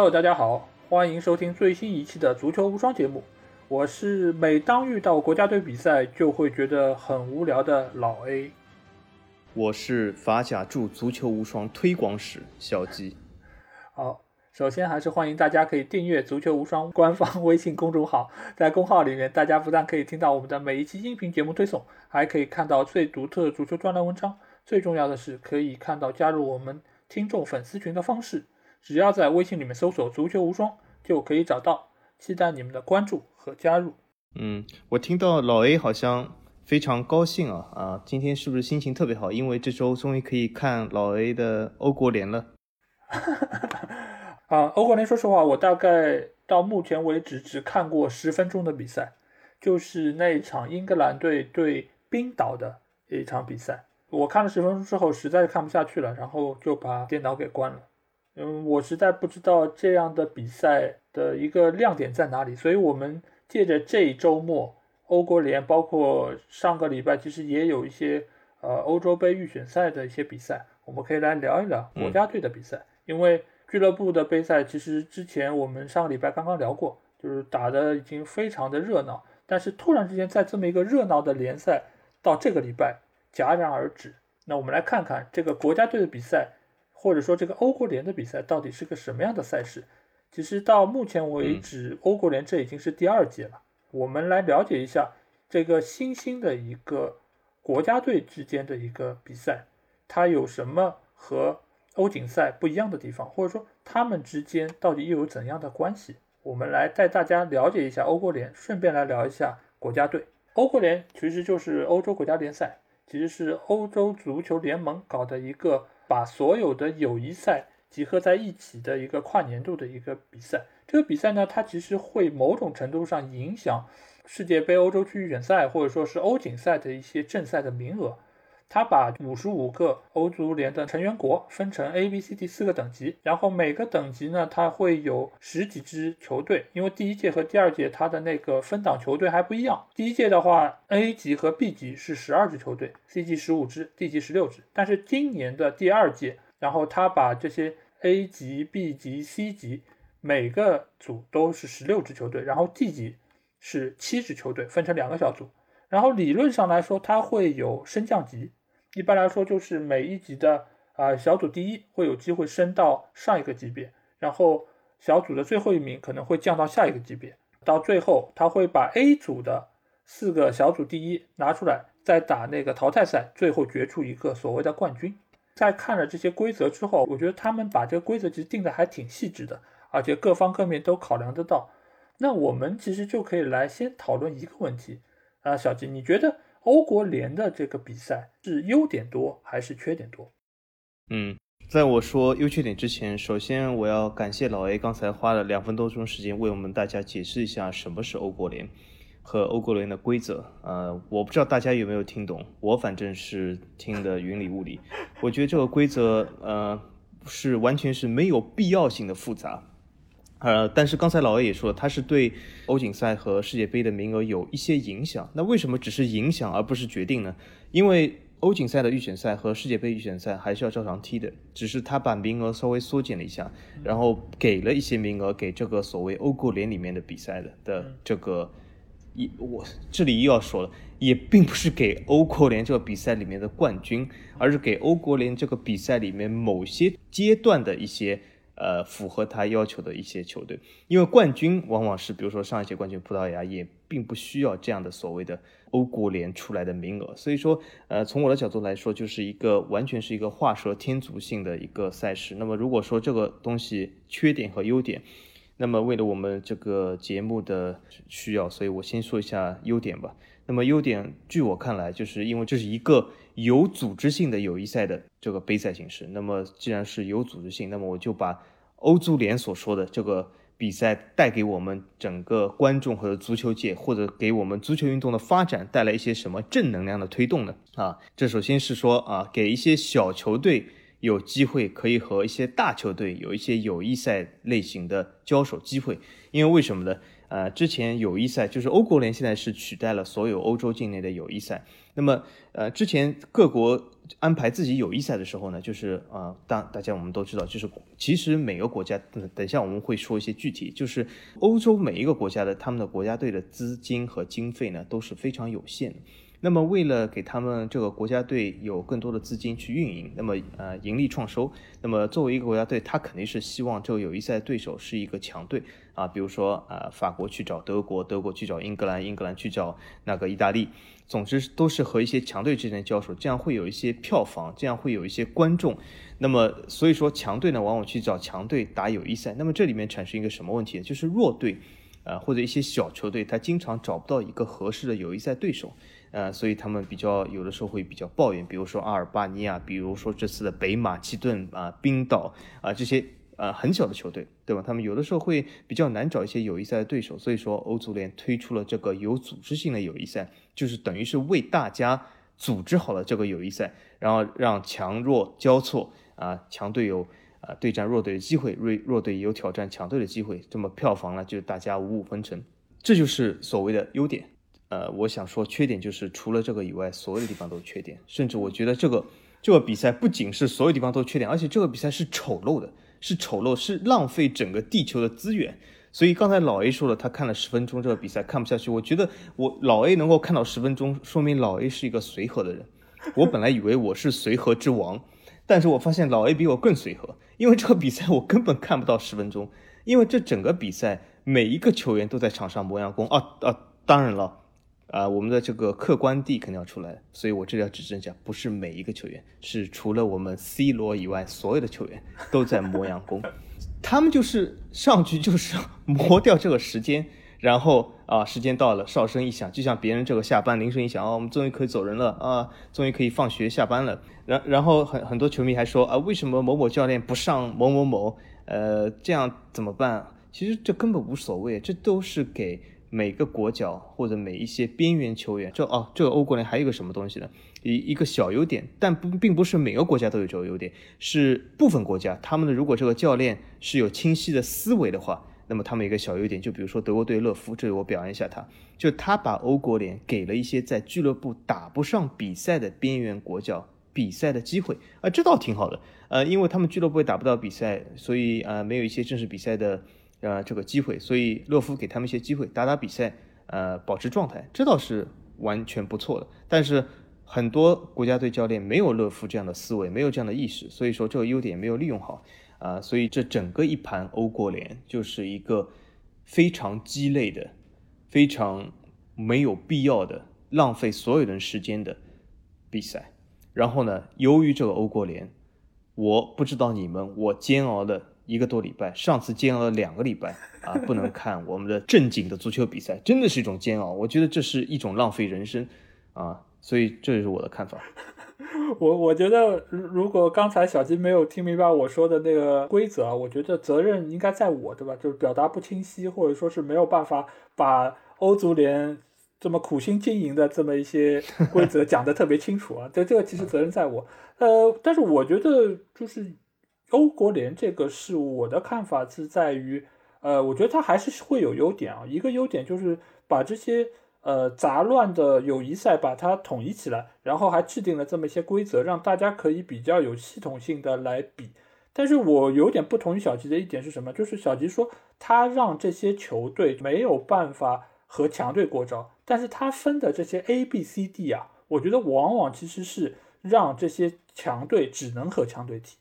Hello，大家好，欢迎收听最新一期的足球无双节目。我是每当遇到国家队比赛就会觉得很无聊的老 A。我是法甲驻足球无双推广使小吉。好，首先还是欢迎大家可以订阅足球无双官方微信公众号，在公号里面，大家不但可以听到我们的每一期音频节目推送，还可以看到最独特的足球专栏文章。最重要的是，可以看到加入我们听众粉丝群的方式。只要在微信里面搜索“足球无双”就可以找到，期待你们的关注和加入。嗯，我听到老 A 好像非常高兴啊啊！今天是不是心情特别好？因为这周终于可以看老 A 的欧国联了。啊，欧国联，说实话，我大概到目前为止只看过十分钟的比赛，就是那一场英格兰队对冰岛的一场比赛。我看了十分钟之后，实在是看不下去了，然后就把电脑给关了。嗯，我实在不知道这样的比赛的一个亮点在哪里，所以我们借着这一周末欧国联，包括上个礼拜其实也有一些呃欧洲杯预选赛的一些比赛，我们可以来聊一聊国家队的比赛。因为俱乐部的杯赛其实之前我们上个礼拜刚刚聊过，就是打的已经非常的热闹，但是突然之间在这么一个热闹的联赛到这个礼拜戛然而止。那我们来看看这个国家队的比赛。或者说这个欧国联的比赛到底是个什么样的赛事？其实到目前为止，欧国联这已经是第二届了。我们来了解一下这个新兴的一个国家队之间的一个比赛，它有什么和欧锦赛不一样的地方，或者说他们之间到底又有怎样的关系？我们来带大家了解一下欧国联，顺便来聊一下国家队。欧国联其实就是欧洲国家联赛，其实是欧洲足球联盟搞的一个。把所有的友谊赛集合在一起的一个跨年度的一个比赛，这个比赛呢，它其实会某种程度上影响世界杯欧洲区预选赛或者说是欧锦赛的一些正赛的名额。它把五十五个欧足联的成员国分成 A、B、C、D 四个等级，然后每个等级呢，它会有十几支球队。因为第一届和第二届它的那个分档球队还不一样。第一届的话，A 级和 B 级是十二支球队，C 级十五支，D 级十六支。但是今年的第二届，然后它把这些 A 级、B 级、C 级每个组都是十六支球队，然后 D 级是七支球队，分成两个小组。然后理论上来说，它会有升降级。一般来说，就是每一级的啊小组第一会有机会升到上一个级别，然后小组的最后一名可能会降到下一个级别，到最后他会把 A 组的四个小组第一拿出来，再打那个淘汰赛，最后决出一个所谓的冠军。在看了这些规则之后，我觉得他们把这个规则其实定的还挺细致的，而且各方各面都考量得到。那我们其实就可以来先讨论一个问题啊，小吉，你觉得？欧国联的这个比赛是优点多还是缺点多？嗯，在我说优缺点之前，首先我要感谢老 A 刚才花了两分多钟时间为我们大家解释一下什么是欧国联和欧国联的规则。呃，我不知道大家有没有听懂，我反正是听得云里雾里。我觉得这个规则呃是完全是没有必要性的复杂。呃，但是刚才老 A 也说了，他是对欧锦赛和世界杯的名额有一些影响。那为什么只是影响而不是决定呢？因为欧锦赛的预选赛和世界杯预选赛还是要照常踢的，只是他把名额稍微缩减了一下，然后给了一些名额给这个所谓欧国联里面的比赛的的这个也，我这里又要说了，也并不是给欧国联这个比赛里面的冠军，而是给欧国联这个比赛里面某些阶段的一些。呃，符合他要求的一些球队，因为冠军往往是，比如说上一届冠军葡萄牙也并不需要这样的所谓的欧国联出来的名额，所以说，呃，从我的角度来说，就是一个完全是一个画蛇添足性的一个赛事。那么如果说这个东西缺点和优点，那么为了我们这个节目的需要，所以我先说一下优点吧。那么优点，据我看来，就是因为这是一个。有组织性的友谊赛的这个杯赛形式，那么既然是有组织性，那么我就把欧足联所说的这个比赛带给我们整个观众和足球界，或者给我们足球运动的发展带来一些什么正能量的推动呢？啊，这首先是说啊，给一些小球队有机会可以和一些大球队有一些友谊赛类型的交手机会。因为为什么呢？呃，之前友谊赛就是欧国联现在是取代了所有欧洲境内的友谊赛。那么，呃，之前各国安排自己友谊赛的时候呢，就是啊，当大家我们都知道，就是其实每个国家，等一下我们会说一些具体，就是欧洲每一个国家的他们的国家队的资金和经费呢都是非常有限的。那么，为了给他们这个国家队有更多的资金去运营，那么呃盈利创收，那么作为一个国家队，他肯定是希望这个友谊赛对手是一个强队啊，比如说呃法国去找德国，德国去找英格兰，英格兰去找那个意大利，总之都是和一些强队之间交手，这样会有一些票房，这样会有一些观众。那么所以说强队呢，往往去找强队打友谊赛，那么这里面产生一个什么问题？就是弱队，呃或者一些小球队，他经常找不到一个合适的友谊赛对手。呃，所以他们比较有的时候会比较抱怨，比如说阿尔巴尼亚，比如说这次的北马其顿啊、冰岛啊这些呃很小的球队，对吧？他们有的时候会比较难找一些友谊赛的对手，所以说欧足联推出了这个有组织性的友谊赛，就是等于是为大家组织好了这个友谊赛，然后让强弱交错啊，强队有啊对战弱队的机会，弱弱队有挑战强队的机会，这么票房呢就大家五五分成，这就是所谓的优点。呃，我想说缺点就是除了这个以外，所有的地方都是缺点。甚至我觉得这个这个比赛不仅是所有地方都缺点，而且这个比赛是丑陋的，是丑陋，是浪费整个地球的资源。所以刚才老 A 说了，他看了十分钟这个比赛看不下去。我觉得我老 A 能够看到十分钟，说明老 A 是一个随和的人。我本来以为我是随和之王，但是我发现老 A 比我更随和，因为这个比赛我根本看不到十分钟，因为这整个比赛每一个球员都在场上磨洋工啊啊！当然了。啊，我们的这个客观地肯定要出来，所以我这里要指正一下，不是每一个球员，是除了我们 C 罗以外，所有的球员都在磨洋工，他们就是上去就是 磨掉这个时间，然后啊，时间到了，哨声一响，就像别人这个下班铃声一响，哦，我们终于可以走人了啊，终于可以放学下班了。然然后很很多球迷还说啊，为什么某某教练不上某某某？呃，这样怎么办？其实这根本无所谓，这都是给。每个国脚或者每一些边缘球员，这哦，这个欧国联还有一个什么东西呢？一一个小优点，但不并不是每个国家都有这个优点，是部分国家他们的如果这个教练是有清晰的思维的话，那么他们一个小优点，就比如说德国队勒夫，这里我表扬一下他，就他把欧国联给了一些在俱乐部打不上比赛的边缘国脚比赛的机会啊，这倒挺好的，呃，因为他们俱乐部也打不到比赛，所以呃没有一些正式比赛的。呃，这个机会，所以勒夫给他们一些机会打打比赛，呃，保持状态，这倒是完全不错的。但是很多国家队教练没有勒夫这样的思维，没有这样的意识，所以说这个优点没有利用好啊。所以这整个一盘欧国联就是一个非常鸡肋的、非常没有必要的、浪费所有人时间的比赛。然后呢，由于这个欧国联，我不知道你们，我煎熬的。一个多礼拜，上次煎熬了两个礼拜啊，不能看我们的正经的足球比赛，真的是一种煎熬。我觉得这是一种浪费人生啊，所以这就是我的看法。我我觉得，如果刚才小金没有听明白我说的那个规则啊，我觉得责任应该在我，对吧？就是表达不清晰，或者说是没有办法把欧足联这么苦心经营的这么一些规则讲得特别清楚啊。这这个其实责任在我。呃，但是我觉得就是。欧国联这个事，我的看法是在于，呃，我觉得它还是会有优点啊。一个优点就是把这些呃杂乱的友谊赛把它统一起来，然后还制定了这么一些规则，让大家可以比较有系统性的来比。但是我有点不同于小吉的一点是什么？就是小吉说他让这些球队没有办法和强队过招，但是他分的这些 A、B、C、D 啊，我觉得往往其实是让这些强队只能和强队踢。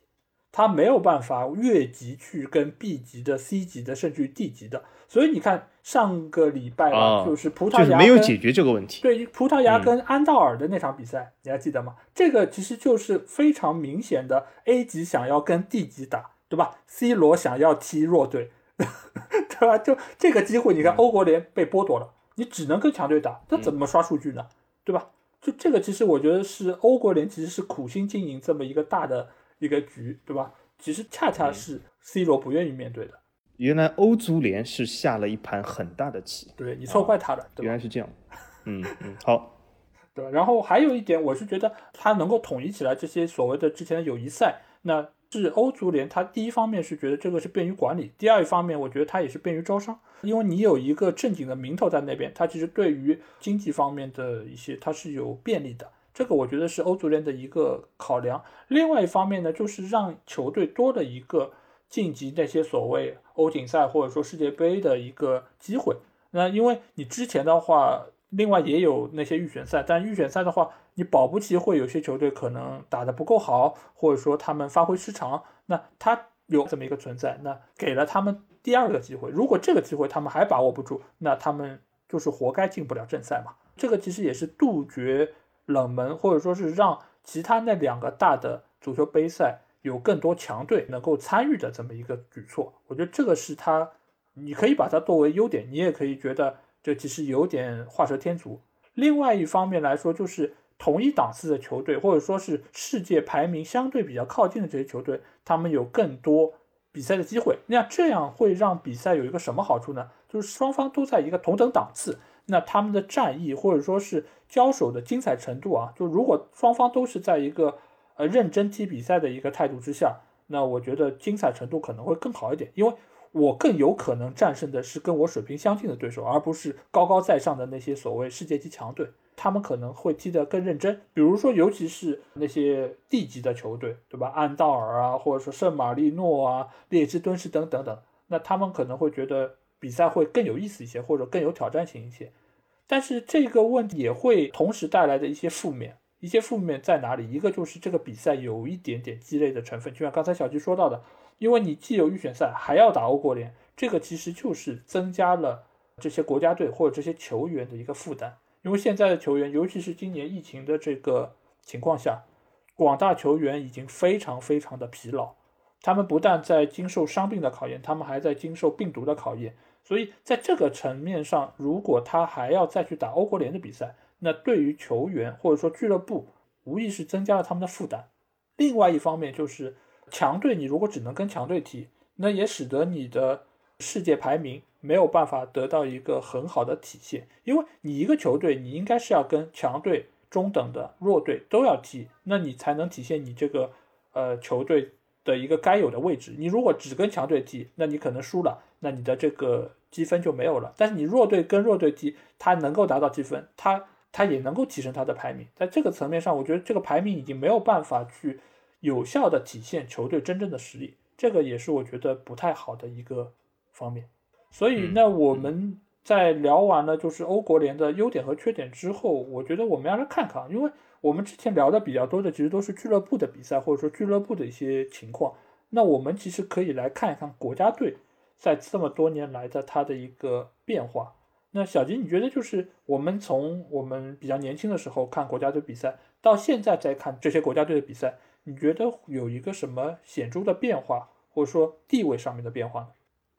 他没有办法越级去跟 B 级的、C 级的，甚至于 D 级的，所以你看上个礼拜吧，就是葡萄牙没有解决这个问题。对，葡萄牙跟安道尔的那场比赛，你还记得吗？这个其实就是非常明显的 A 级想要跟 D 级打，对吧？C 罗想要踢弱队，对吧？就这个机会，你看欧国联被剥夺了，你只能跟强队打，那怎么刷数据呢？对吧？就这个，其实我觉得是欧国联其实是苦心经营这么一个大的。一个局，对吧？其实恰恰是 C 罗不愿意面对的。原来欧足联是下了一盘很大的棋，对你错怪他了。原来是这样，嗯嗯，好，对吧？然后还有一点，我是觉得他能够统一起来这些所谓的之前的友谊赛，那是欧足联，他第一方面是觉得这个是便于管理，第二一方面，我觉得他也是便于招商，因为你有一个正经的名头在那边，他其实对于经济方面的一些他是有便利的，这个我觉得是欧足联的一个考量。另外一方面呢，就是让球队多了一个晋级那些所谓欧锦赛或者说世界杯的一个机会。那因为你之前的话，另外也有那些预选赛，但预选赛的话，你保不齐会有些球队可能打得不够好，或者说他们发挥失常，那他有这么一个存在，那给了他们第二个机会。如果这个机会他们还把握不住，那他们就是活该进不了正赛嘛。这个其实也是杜绝冷门，或者说是让其他那两个大的足球杯赛有更多强队能够参与的这么一个举措。我觉得这个是他，你可以把它作为优点，你也可以觉得。这其实有点画蛇添足。另外一方面来说，就是同一档次的球队，或者说是世界排名相对比较靠近的这些球队，他们有更多比赛的机会。那这样会让比赛有一个什么好处呢？就是双方都在一个同等档次，那他们的战役或者说是交手的精彩程度啊，就如果双方都是在一个呃认真踢比赛的一个态度之下，那我觉得精彩程度可能会更好一点，因为。我更有可能战胜的是跟我水平相近的对手，而不是高高在上的那些所谓世界级强队。他们可能会踢得更认真，比如说，尤其是那些地级的球队，对吧？安道尔啊，或者说圣马力诺啊、列支敦士登等等，那他们可能会觉得比赛会更有意思一些，或者更有挑战性一些。但是这个问题也会同时带来的一些负面，一些负面在哪里？一个就是这个比赛有一点点鸡肋的成分，就像刚才小吉说到的。因为你既有预选赛，还要打欧国联，这个其实就是增加了这些国家队或者这些球员的一个负担。因为现在的球员，尤其是今年疫情的这个情况下，广大球员已经非常非常的疲劳。他们不但在经受伤病的考验，他们还在经受病毒的考验。所以在这个层面上，如果他还要再去打欧国联的比赛，那对于球员或者说俱乐部，无疑是增加了他们的负担。另外一方面就是。强队，你如果只能跟强队踢，那也使得你的世界排名没有办法得到一个很好的体现。因为你一个球队，你应该是要跟强队、中等的弱队都要踢，那你才能体现你这个呃球队的一个该有的位置。你如果只跟强队踢，那你可能输了，那你的这个积分就没有了。但是你弱队跟弱队踢，他能够拿到积分，他他也能够提升他的排名。在这个层面上，我觉得这个排名已经没有办法去。有效的体现球队真正的实力，这个也是我觉得不太好的一个方面。所以，那我们在聊完了就是欧国联的优点和缺点之后，我觉得我们要来看看，因为我们之前聊的比较多的其实都是俱乐部的比赛，或者说俱乐部的一些情况。那我们其实可以来看一看国家队在这么多年来的它的一个变化。那小吉，你觉得就是我们从我们比较年轻的时候看国家队比赛，到现在再看这些国家队的比赛？你觉得有一个什么显著的变化，或者说地位上面的变化呢？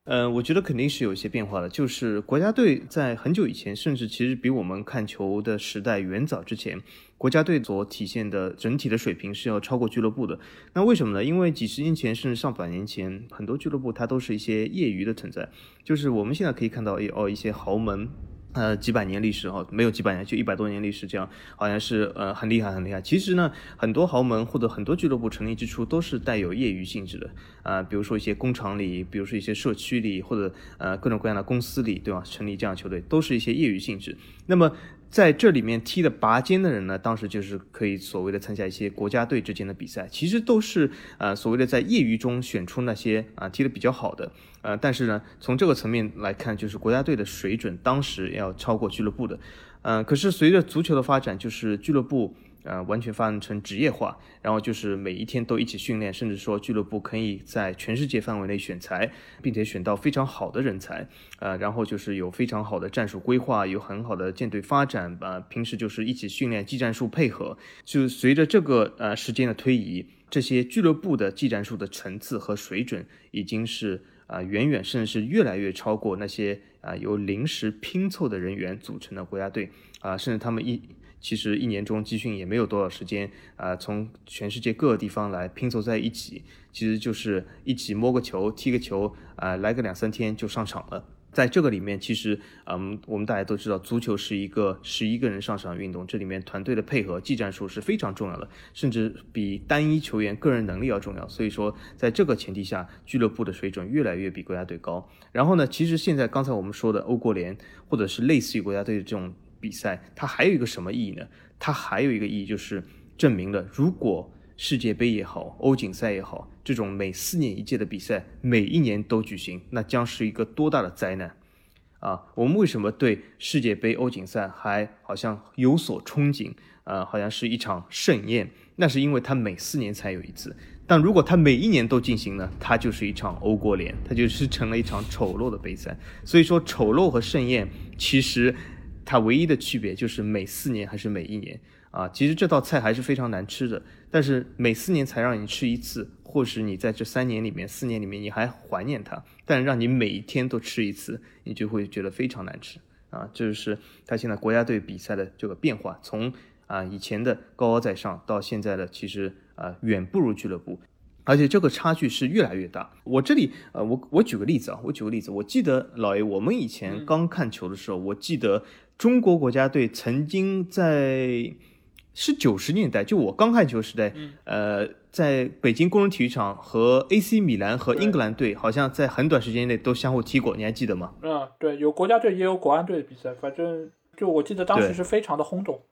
嗯，我觉得肯定是有一些变化的。就是国家队在很久以前，甚至其实比我们看球的时代远早之前，国家队所体现的整体的水平是要超过俱乐部的。那为什么呢？因为几十年前甚至上百年前，很多俱乐部它都是一些业余的存在。就是我们现在可以看到，哦，一些豪门。呃，几百年历史哈，没有几百年，就一百多年历史，这样好像是呃很厉害很厉害。其实呢，很多豪门或者很多俱乐部成立之初都是带有业余性质的啊，比如说一些工厂里，比如说一些社区里，或者呃各种各样的公司里，对吧？成立这样球队都是一些业余性质。那么。在这里面踢的拔尖的人呢，当时就是可以所谓的参加一些国家队之间的比赛，其实都是呃所谓的在业余中选出那些啊踢的比较好的，呃，但是呢，从这个层面来看，就是国家队的水准当时要超过俱乐部的，嗯，可是随着足球的发展，就是俱乐部。呃，完全发展成职业化，然后就是每一天都一起训练，甚至说俱乐部可以在全世界范围内选材，并且选到非常好的人才，呃，然后就是有非常好的战术规划，有很好的舰队发展，呃，平时就是一起训练技战术配合。就随着这个呃时间的推移，这些俱乐部的技战术的层次和水准已经是啊远远甚至是越来越超过那些啊由临时拼凑的人员组成的国家队啊，甚至他们一。其实一年中集训也没有多少时间啊，从全世界各个地方来拼凑在一起，其实就是一起摸个球、踢个球啊，来个两三天就上场了。在这个里面，其实，嗯，我们大家都知道，足球是一个十一个人上场运动，这里面团队的配合、技战术是非常重要的，甚至比单一球员个人能力要重要。所以说，在这个前提下，俱乐部的水准越来越比国家队高。然后呢，其实现在刚才我们说的欧国联，或者是类似于国家队的这种比赛，它还有一个什么意义呢？它还有一个意义就是证明了，如果世界杯也好，欧锦赛也好，这种每四年一届的比赛，每一年都举行，那将是一个多大的灾难啊！我们为什么对世界杯、欧锦赛还好像有所憧憬？呃，好像是一场盛宴，那是因为它每四年才有一次。但如果它每一年都进行呢，它就是一场欧国联，它就是成了一场丑陋的杯赛。所以说，丑陋和盛宴其实它唯一的区别就是每四年还是每一年。啊，其实这道菜还是非常难吃的，但是每四年才让你吃一次，或许你在这三年里面、四年里面你还怀念它，但让你每一天都吃一次，你就会觉得非常难吃啊！这就是他现在国家队比赛的这个变化，从啊以前的高高在上到现在的其实啊远不如俱乐部，而且这个差距是越来越大。我这里呃，我我举个例子啊，我举个例子，我记得老爷我们以前刚看球的时候，我记得中国国家队曾经在。是九十年代，就我刚看球时代，呃，在北京工人体育场和 AC 米兰和英格兰队，好像在很短时间内都相互踢过，你还记得吗？嗯，对，有国家队也有国安队的比赛，反正就我记得当时是非常的轰动。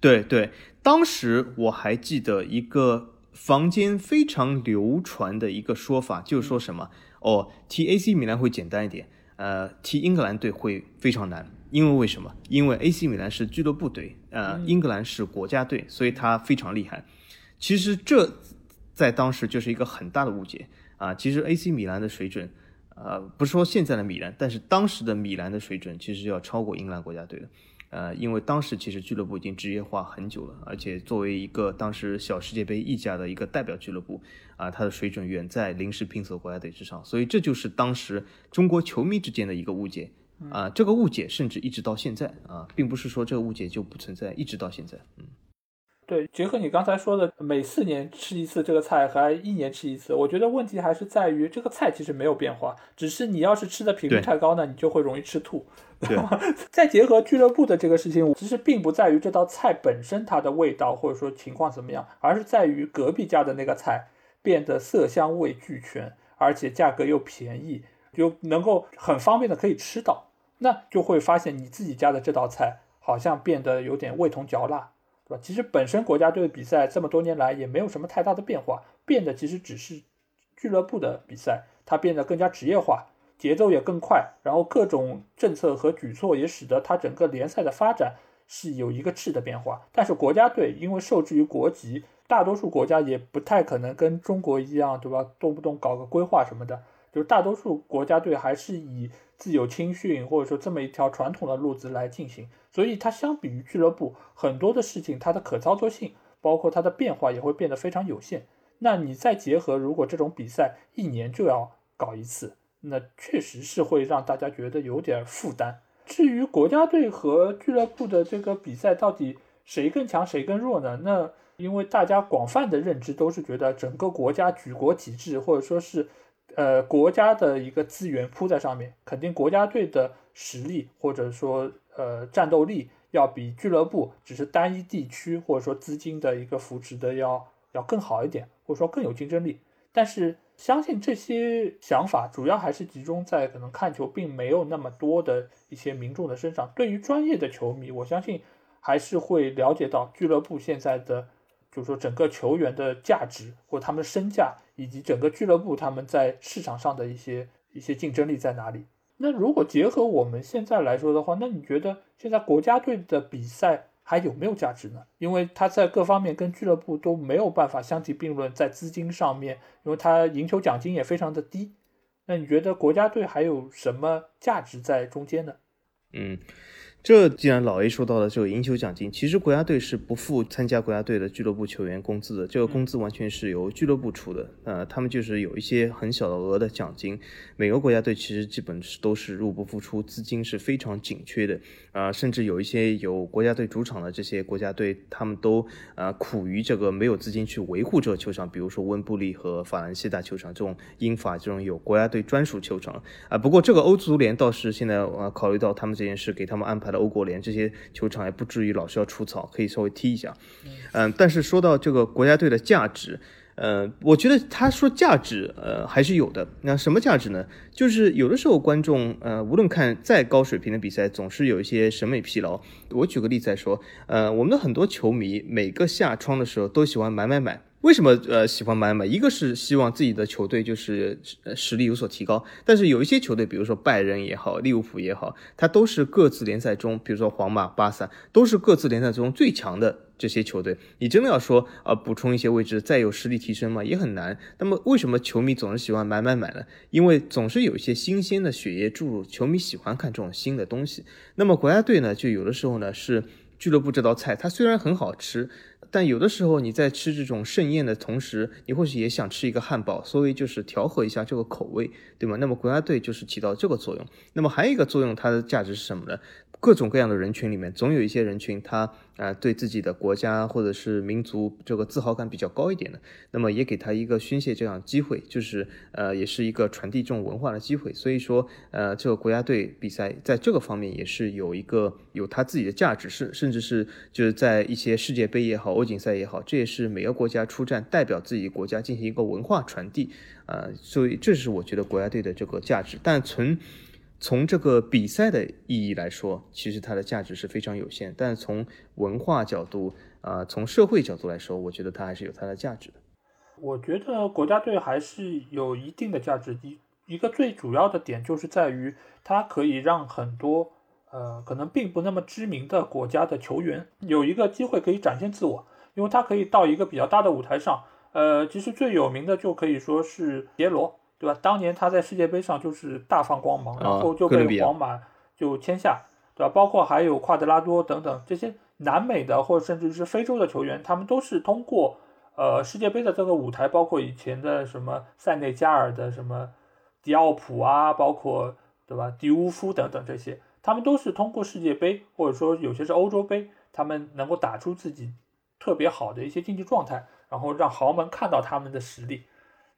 对对，当时我还记得一个坊间非常流传的一个说法，就是说什么哦，踢 AC 米兰会简单一点，呃，踢英格兰队会非常难。因为为什么？因为 AC 米兰是俱乐部队，呃，英格兰是国家队，所以他非常厉害。其实这在当时就是一个很大的误解啊！其实 AC 米兰的水准，呃，不是说现在的米兰，但是当时的米兰的水准其实要超过英格兰国家队的。呃，因为当时其实俱乐部已经职业化很久了，而且作为一个当时小世界杯意甲的一个代表俱乐部，啊，它的水准远在临时拼凑国家队之上，所以这就是当时中国球迷之间的一个误解。啊，这个误解甚至一直到现在啊，并不是说这个误解就不存在，一直到现在。嗯，对，结合你刚才说的每四年吃一次这个菜，还一年吃一次，我觉得问题还是在于这个菜其实没有变化，只是你要是吃的频率太高呢，你就会容易吃吐。对。再结合俱乐部的这个事情，其实并不在于这道菜本身它的味道或者说情况怎么样，而是在于隔壁家的那个菜变得色香味俱全，而且价格又便宜，就能够很方便的可以吃到。那就会发现你自己家的这道菜好像变得有点味同嚼蜡，对吧？其实本身国家队的比赛这么多年来也没有什么太大的变化，变的其实只是俱乐部的比赛，它变得更加职业化，节奏也更快，然后各种政策和举措也使得它整个联赛的发展是有一个质的变化。但是国家队因为受制于国籍，大多数国家也不太可能跟中国一样，对吧？动不动搞个规划什么的，就是大多数国家队还是以。自由青训，或者说这么一条传统的路子来进行，所以它相比于俱乐部，很多的事情它的可操作性，包括它的变化也会变得非常有限。那你再结合，如果这种比赛一年就要搞一次，那确实是会让大家觉得有点负担。至于国家队和俱乐部的这个比赛到底谁更强谁更弱呢？那因为大家广泛的认知都是觉得整个国家举国体制，或者说是。呃，国家的一个资源铺在上面，肯定国家队的实力或者说呃战斗力要比俱乐部只是单一地区或者说资金的一个扶持的要要更好一点，或者说更有竞争力。但是相信这些想法主要还是集中在可能看球并没有那么多的一些民众的身上。对于专业的球迷，我相信还是会了解到俱乐部现在的。就是说，整个球员的价值或他们的身价，以及整个俱乐部他们在市场上的一些一些竞争力在哪里？那如果结合我们现在来说的话，那你觉得现在国家队的比赛还有没有价值呢？因为他在各方面跟俱乐部都没有办法相提并论，在资金上面，因为他赢球奖金也非常的低。那你觉得国家队还有什么价值在中间呢？嗯。这既然老 A 说到了这个赢球奖金，其实国家队是不付参加国家队的俱乐部球员工资的，这个工资完全是由俱乐部出的。呃，他们就是有一些很小的额的奖金。每个国家队其实基本是都是入不敷出，资金是非常紧缺的。啊，甚至有一些有国家队主场的这些国家队，他们都啊苦于这个没有资金去维护这个球场，比如说温布利和法兰西大球场这种英法这种有国家队专属球场。啊，不过这个欧足联倒是现在啊考虑到他们这件事，给他们安排。欧国联这些球场也不至于老是要除草，可以稍微踢一下。嗯，但是说到这个国家队的价值，呃，我觉得他说价值，呃，还是有的。那什么价值呢？就是有的时候观众，呃，无论看再高水平的比赛，总是有一些审美疲劳。我举个例子来说，呃，我们的很多球迷每个下窗的时候都喜欢买买买。为什么呃喜欢买买？一个是希望自己的球队就是实力有所提高，但是有一些球队，比如说拜仁也好，利物浦也好，它都是各自联赛中，比如说皇马、巴萨，都是各自联赛中最强的这些球队。你真的要说啊，补充一些位置，再有实力提升嘛，也很难。那么为什么球迷总是喜欢买买买呢？因为总是有一些新鲜的血液注入，球迷喜欢看这种新的东西。那么国家队呢，就有的时候呢是俱乐部这道菜，它虽然很好吃。但有的时候你在吃这种盛宴的同时，你或许也想吃一个汉堡，所以就是调和一下这个口味，对吗？那么国家队就是起到这个作用。那么还有一个作用，它的价值是什么呢？各种各样的人群里面，总有一些人群，他啊对自己的国家或者是民族这个自豪感比较高一点的，那么也给他一个宣泄这样机会，就是呃也是一个传递这种文化的机会。所以说，呃这个国家队比赛在这个方面也是有一个有他自己的价值，甚甚至是就是在一些世界杯也好，欧锦赛也好，这也是每个国家出战代表自己国家进行一个文化传递啊，所以这是我觉得国家队的这个价值，但从从这个比赛的意义来说，其实它的价值是非常有限。但是从文化角度啊，从社会角度来说，我觉得它还是有它的价值的。我觉得国家队还是有一定的价值。一一个最主要的点就是在于，它可以让很多呃可能并不那么知名的国家的球员有一个机会可以展现自我，因为他可以到一个比较大的舞台上。呃，其实最有名的就可以说是杰罗。对吧？当年他在世界杯上就是大放光芒，然后就被皇马就签下，对吧？包括还有夸德拉多等等这些南美的或者甚至是非洲的球员，他们都是通过呃世界杯的这个舞台，包括以前的什么塞内加尔的什么迪奥普啊，包括对吧迪乌夫等等这些，他们都是通过世界杯或者说有些是欧洲杯，他们能够打出自己特别好的一些竞技状态，然后让豪门看到他们的实力。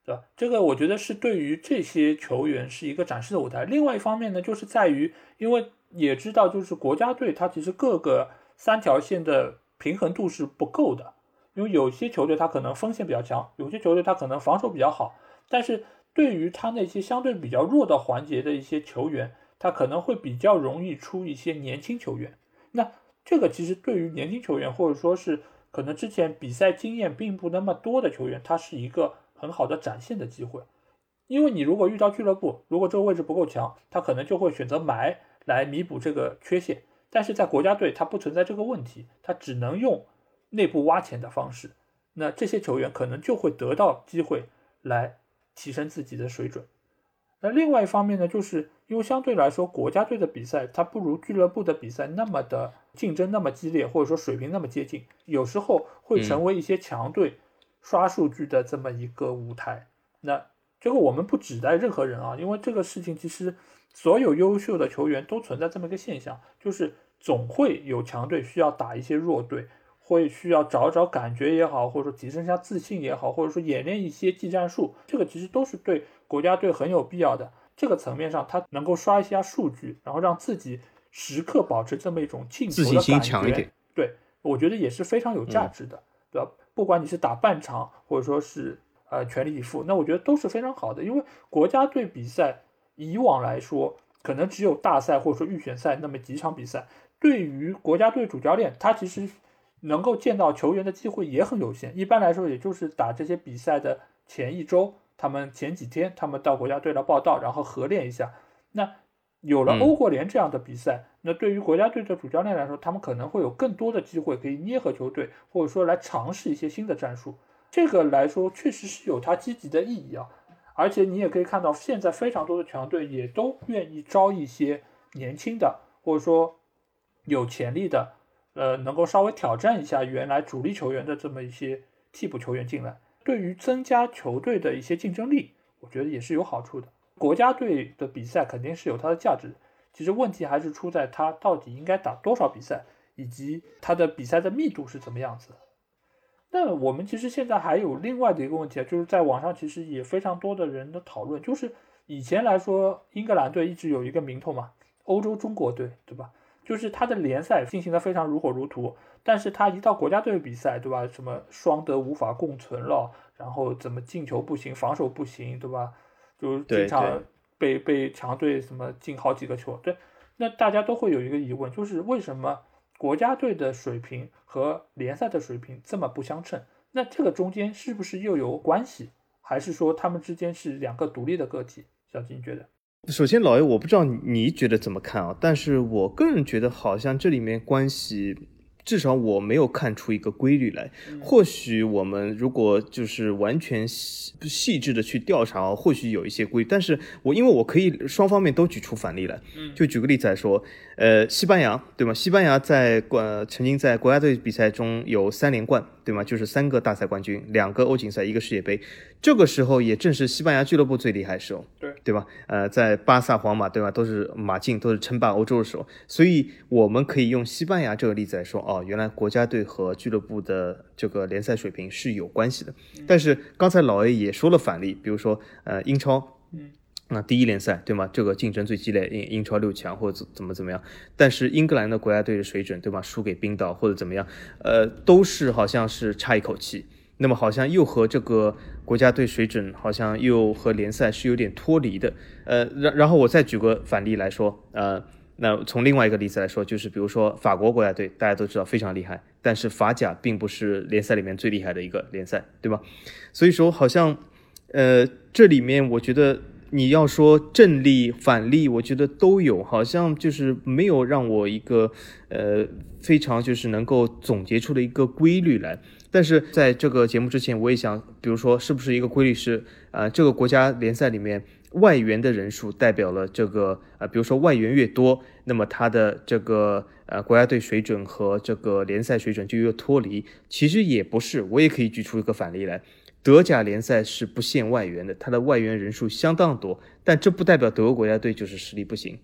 对吧？这个我觉得是对于这些球员是一个展示的舞台。另外一方面呢，就是在于，因为也知道，就是国家队它其实各个三条线的平衡度是不够的。因为有些球队它可能锋线比较强，有些球队它可能防守比较好。但是对于他那些相对比较弱的环节的一些球员，他可能会比较容易出一些年轻球员。那这个其实对于年轻球员，或者说是可能之前比赛经验并不那么多的球员，他是一个。很好的展现的机会，因为你如果遇到俱乐部，如果这个位置不够强，他可能就会选择埋来弥补这个缺陷。但是在国家队，他不存在这个问题，他只能用内部挖潜的方式。那这些球员可能就会得到机会来提升自己的水准。那另外一方面呢，就是因为相对来说，国家队的比赛它不如俱乐部的比赛那么的竞争那么激烈，或者说水平那么接近，有时候会成为一些强队。刷数据的这么一个舞台，那这个我们不指代任何人啊，因为这个事情其实所有优秀的球员都存在这么一个现象，就是总会有强队需要打一些弱队，会需要找找感觉也好，或者说提升一下自信也好，或者说演练一些技战术，这个其实都是对国家队很有必要的。这个层面上，他能够刷一下数据，然后让自己时刻保持这么一种进球的感觉，对我觉得也是非常有价值的，对吧？不管你是打半场，或者说是呃全力以赴，那我觉得都是非常好的。因为国家队比赛以往来说，可能只有大赛或者说预选赛那么几场比赛，对于国家队主教练，他其实能够见到球员的机会也很有限。一般来说，也就是打这些比赛的前一周，他们前几天他们到国家队来报道，然后合练一下。那有了欧国联这样的比赛，那对于国家队的主教练来说，他们可能会有更多的机会可以捏合球队，或者说来尝试一些新的战术。这个来说确实是有它积极的意义啊。而且你也可以看到，现在非常多的强队也都愿意招一些年轻的，或者说有潜力的，呃，能够稍微挑战一下原来主力球员的这么一些替补球员进来，对于增加球队的一些竞争力，我觉得也是有好处的。国家队的比赛肯定是有它的价值，其实问题还是出在它到底应该打多少比赛，以及它的比赛的密度是怎么样子。那我们其实现在还有另外的一个问题啊，就是在网上其实也非常多的人的讨论，就是以前来说，英格兰队一直有一个名头嘛，欧洲中国队，对吧？就是他的联赛进行的非常如火如荼，但是他一到国家队比赛，对吧？什么双德无法共存了，然后怎么进球不行，防守不行，对吧？就经常被被强队什么进好几个球，对，那大家都会有一个疑问，就是为什么？国家队的水平和联赛的水平这么不相称，那这个中间是不是又有关系？还是说他们之间是两个独立的个体？小金觉得，首先老爷，我不知道你觉得怎么看啊？但是我个人觉得好像这里面关系。至少我没有看出一个规律来。或许我们如果就是完全细细致的去调查，或许有一些规律。但是我因为我可以双方面都举出反例来。就举个例子来说，呃，西班牙对吗？西班牙在国曾经在国家队比赛中有三连冠。对吗？就是三个大赛冠军，两个欧锦赛，一个世界杯。这个时候也正是西班牙俱乐部最厉害的时候，对对吧？呃，在巴萨、皇马，对吧？都是马竞，都是称霸欧洲的时候。所以我们可以用西班牙这个例子来说，哦，原来国家队和俱乐部的这个联赛水平是有关系的。但是刚才老 A 也说了反例，比如说呃英超，嗯。那第一联赛对吗？这个竞争最激烈，英英超六强或者怎怎么怎么样？但是英格兰的国家队的水准对吧？输给冰岛或者怎么样？呃，都是好像是差一口气。那么好像又和这个国家队水准好像又和联赛是有点脱离的。呃，然然后我再举个反例来说，呃，那从另外一个例子来说，就是比如说法国国家队，大家都知道非常厉害，但是法甲并不是联赛里面最厉害的一个联赛，对吧？所以说好像，呃，这里面我觉得。你要说正例反例，我觉得都有，好像就是没有让我一个呃非常就是能够总结出的一个规律来。但是在这个节目之前，我也想，比如说是不是一个规律是啊，这个国家联赛里面外援的人数代表了这个啊，比如说外援越多，那么他的这个呃国家队水准和这个联赛水准就越脱离。其实也不是，我也可以举出一个反例来。德甲联赛是不限外援的，它的外援人数相当多，但这不代表德国国家队就是实力不行。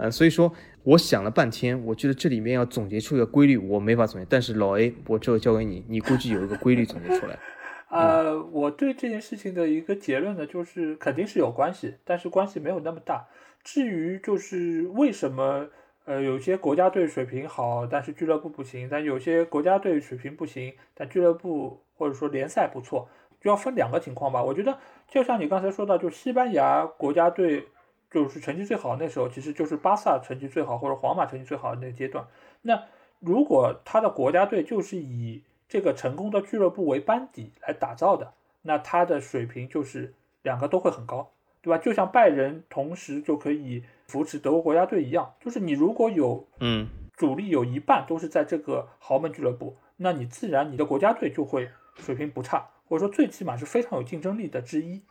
呃，所以说我想了半天，我觉得这里面要总结出一个规律，我没法总结。但是老 A，我这个交给你，你估计有一个规律总结出来。呃，我对这件事情的一个结论呢，就是肯定是有关系，但是关系没有那么大。至于就是为什么，呃，有些国家队水平好，但是俱乐部不行；但有些国家队水平不行，但俱乐部。或者说联赛不错，就要分两个情况吧。我觉得就像你刚才说到，就西班牙国家队就是成绩最好那时候，其实就是巴萨成绩最好或者皇马成绩最好的那个阶段。那如果他的国家队就是以这个成功的俱乐部为班底来打造的，那他的水平就是两个都会很高，对吧？就像拜仁同时就可以扶持德国国家队一样，就是你如果有嗯主力有一半都是在这个豪门俱乐部，那你自然你的国家队就会。水平不差，或者说最起码是非常有竞争力的之一。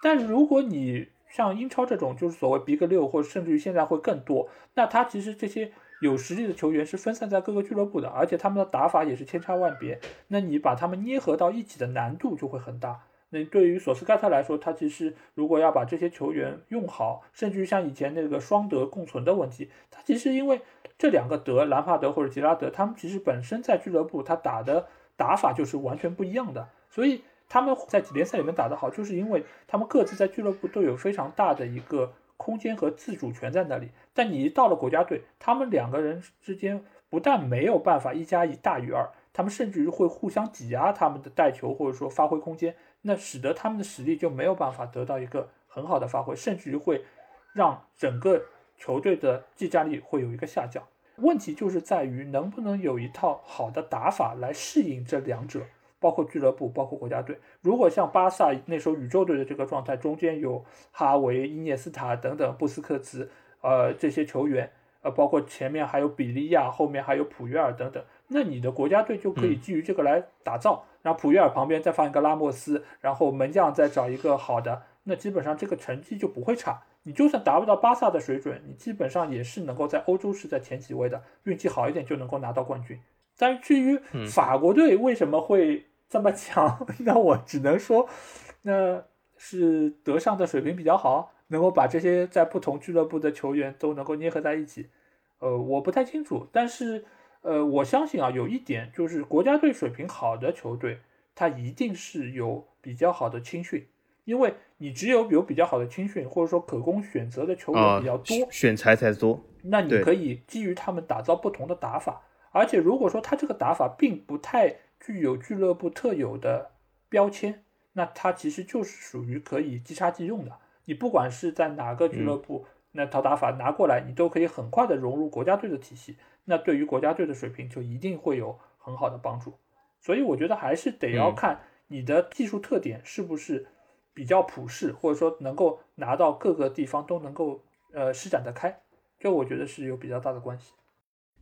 但是如果你像英超这种，就是所谓 Big 六，或者甚至于现在会更多，那他其实这些有实力的球员是分散在各个俱乐部的，而且他们的打法也是千差万别。那你把他们捏合到一起的难度就会很大。那对于索斯盖特来说，他其实如果要把这些球员用好，甚至于像以前那个双德共存的问题，他其实因为这两个德，兰帕德或者吉拉德，他们其实本身在俱乐部他打的。打法就是完全不一样的，所以他们在联赛里面打得好，就是因为他们各自在俱乐部都有非常大的一个空间和自主权在那里。但你一到了国家队，他们两个人之间不但没有办法一加一大于二，他们甚至于会互相挤压他们的带球或者说发挥空间，那使得他们的实力就没有办法得到一个很好的发挥，甚至于会让整个球队的技战力会有一个下降。问题就是在于能不能有一套好的打法来适应这两者，包括俱乐部，包括国家队。如果像巴萨那时候宇宙队的这个状态，中间有哈维、伊涅斯塔等等布斯克茨，呃，这些球员，呃，包括前面还有比利亚，后面还有普约尔等等，那你的国家队就可以基于这个来打造。然后普约尔旁边再放一个拉莫斯，然后门将再找一个好的，那基本上这个成绩就不会差。你就算达不到巴萨的水准，你基本上也是能够在欧洲是在前几位的，运气好一点就能够拿到冠军。但是至于法国队为什么会这么强，那我只能说，那是德尚的水平比较好，能够把这些在不同俱乐部的球员都能够捏合在一起。呃，我不太清楚，但是呃，我相信啊，有一点就是国家队水平好的球队，他一定是有比较好的青训。因为你只有有比较好的青训，或者说可供选择的球员比较多，选材才多，那你可以基于他们打造不同的打法。而且如果说他这个打法并不太具有俱乐部特有的标签，那他其实就是属于可以即插即用的。你不管是在哪个俱乐部，那套打法拿过来，你都可以很快的融入国家队的体系。那对于国家队的水平就一定会有很好的帮助。所以我觉得还是得要看你的技术特点是不是。比较普适，或者说能够拿到各个地方都能够呃施展得开，这我觉得是有比较大的关系。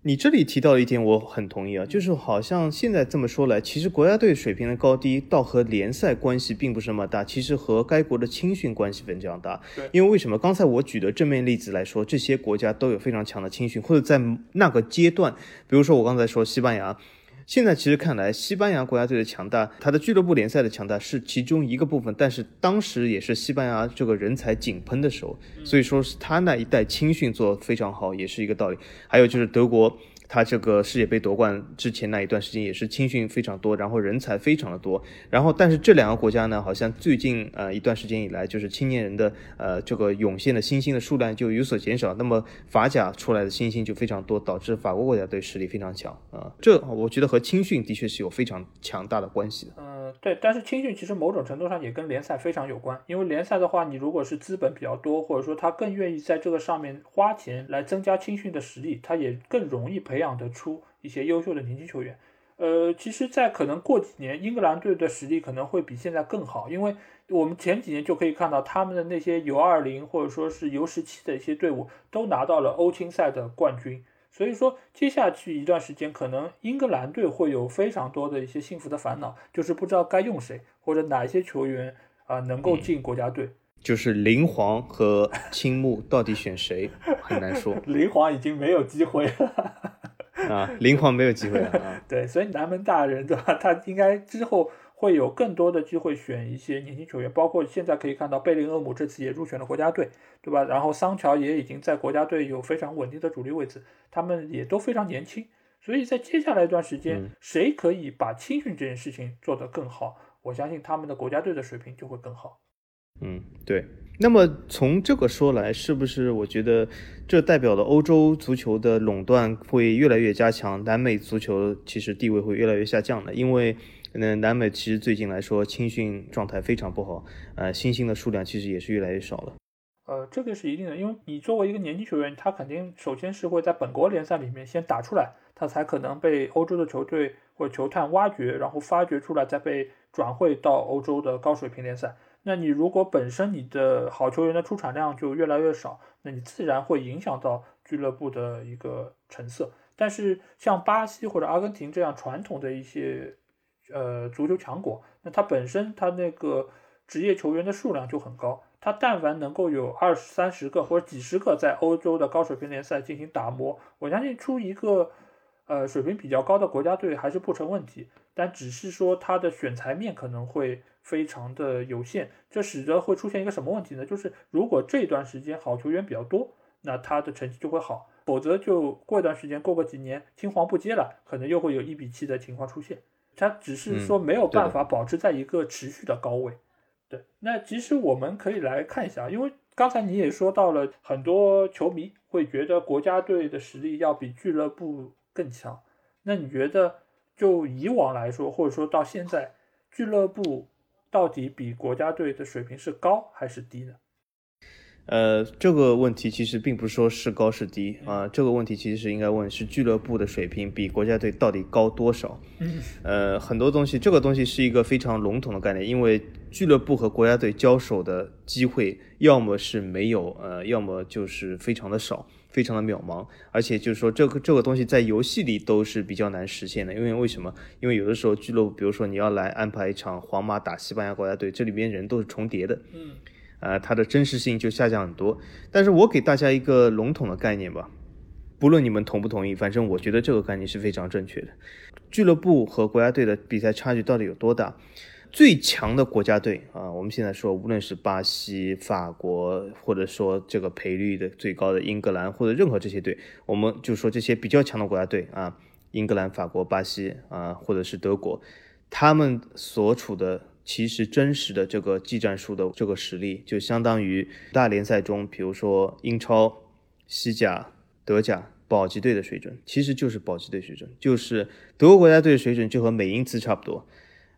你这里提到的一点，我很同意啊，就是好像现在这么说来，其实国家队水平的高低倒和联赛关系并不是那么大，其实和该国的青训关系非常大。对，因为为什么？刚才我举的正面例子来说，这些国家都有非常强的青训，或者在那个阶段，比如说我刚才说西班牙。现在其实看来，西班牙国家队的强大，它的俱乐部联赛的强大是其中一个部分，但是当时也是西班牙这个人才井喷的时候，所以说是他那一代青训做非常好，也是一个道理。还有就是德国。他这个世界杯夺冠之前那一段时间也是青训非常多，然后人才非常的多，然后但是这两个国家呢，好像最近呃一段时间以来，就是青年人的呃这个涌现的新星的数量就有所减少，那么法甲出来的新星就非常多，导致法国国家队实力非常强啊，这我觉得和青训的确是有非常强大的关系的。嗯，对，但是青训其实某种程度上也跟联赛非常有关，因为联赛的话，你如果是资本比较多，或者说他更愿意在这个上面花钱来增加青训的实力，他也更容易培养。养得出一些优秀的年轻球员，呃，其实，在可能过几年，英格兰队的实力可能会比现在更好，因为我们前几年就可以看到他们的那些 U 二零或者说是 U 十七的一些队伍都拿到了欧青赛的冠军，所以说接下去一段时间，可能英格兰队会有非常多的一些幸福的烦恼，就是不知道该用谁或者哪一些球员啊能够进国家队。就是林皇和青木到底选谁很难说，林皇已经没有机会了。啊，林皇没有机会了啊！对，所以南门大人对吧？他应该之后会有更多的机会选一些年轻球员，包括现在可以看到贝林厄姆这次也入选了国家队，对吧？然后桑乔也已经在国家队有非常稳定的主力位置，他们也都非常年轻，所以在接下来一段时间，谁可以把青训这件事情做得更好，我相信他们的国家队的水平就会更好。嗯，对。那么从这个说来，是不是我觉得这代表了欧洲足球的垄断会越来越加强，南美足球其实地位会越来越下降的？因为，嗯，南美其实最近来说青训状态非常不好，呃，新兴的数量其实也是越来越少了。呃，这个是一定的，因为你作为一个年轻球员，他肯定首先是会在本国联赛里面先打出来，他才可能被欧洲的球队或者球探挖掘，然后发掘出来，再被转会到欧洲的高水平联赛。那你如果本身你的好球员的出产量就越来越少，那你自然会影响到俱乐部的一个成色。但是像巴西或者阿根廷这样传统的一些呃足球强国，那它本身它那个职业球员的数量就很高，它但凡能够有二三十个或者几十个在欧洲的高水平联赛进行打磨，我相信出一个呃水平比较高的国家队还是不成问题。但只是说他的选材面可能会。非常的有限，这使得会出现一个什么问题呢？就是如果这段时间好球员比较多，那他的成绩就会好；否则就过一段时间，过个几年青黄不接了，可能又会有一比七的情况出现。他只是说没有办法保持在一个持续的高位。对，那其实我们可以来看一下，因为刚才你也说到了，很多球迷会觉得国家队的实力要比俱乐部更强。那你觉得就以往来说，或者说到现在，俱乐部？到底比国家队的水平是高还是低呢？呃，这个问题其实并不是说是高是低啊，这个问题其实是应该问是俱乐部的水平比国家队到底高多少。嗯，呃，很多东西，这个东西是一个非常笼统的概念，因为俱乐部和国家队交手的机会要么是没有，呃，要么就是非常的少。非常的渺茫，而且就是说这个这个东西在游戏里都是比较难实现的，因为为什么？因为有的时候俱乐部，比如说你要来安排一场皇马打西班牙国家队，这里边人都是重叠的，嗯，呃，它的真实性就下降很多。但是我给大家一个笼统的概念吧，不论你们同不同意，反正我觉得这个概念是非常正确的。俱乐部和国家队的比赛差距到底有多大？最强的国家队啊，我们现在说，无论是巴西、法国，或者说这个赔率的最高的英格兰，或者任何这些队，我们就说这些比较强的国家队啊，英格兰、法国、巴西啊，或者是德国，他们所处的其实真实的这个技战术的这个实力，就相当于大联赛中，比如说英超、西甲、德甲保级队的水准，其实就是保级队水准，就是德国国家队的水准就和美因茨差不多。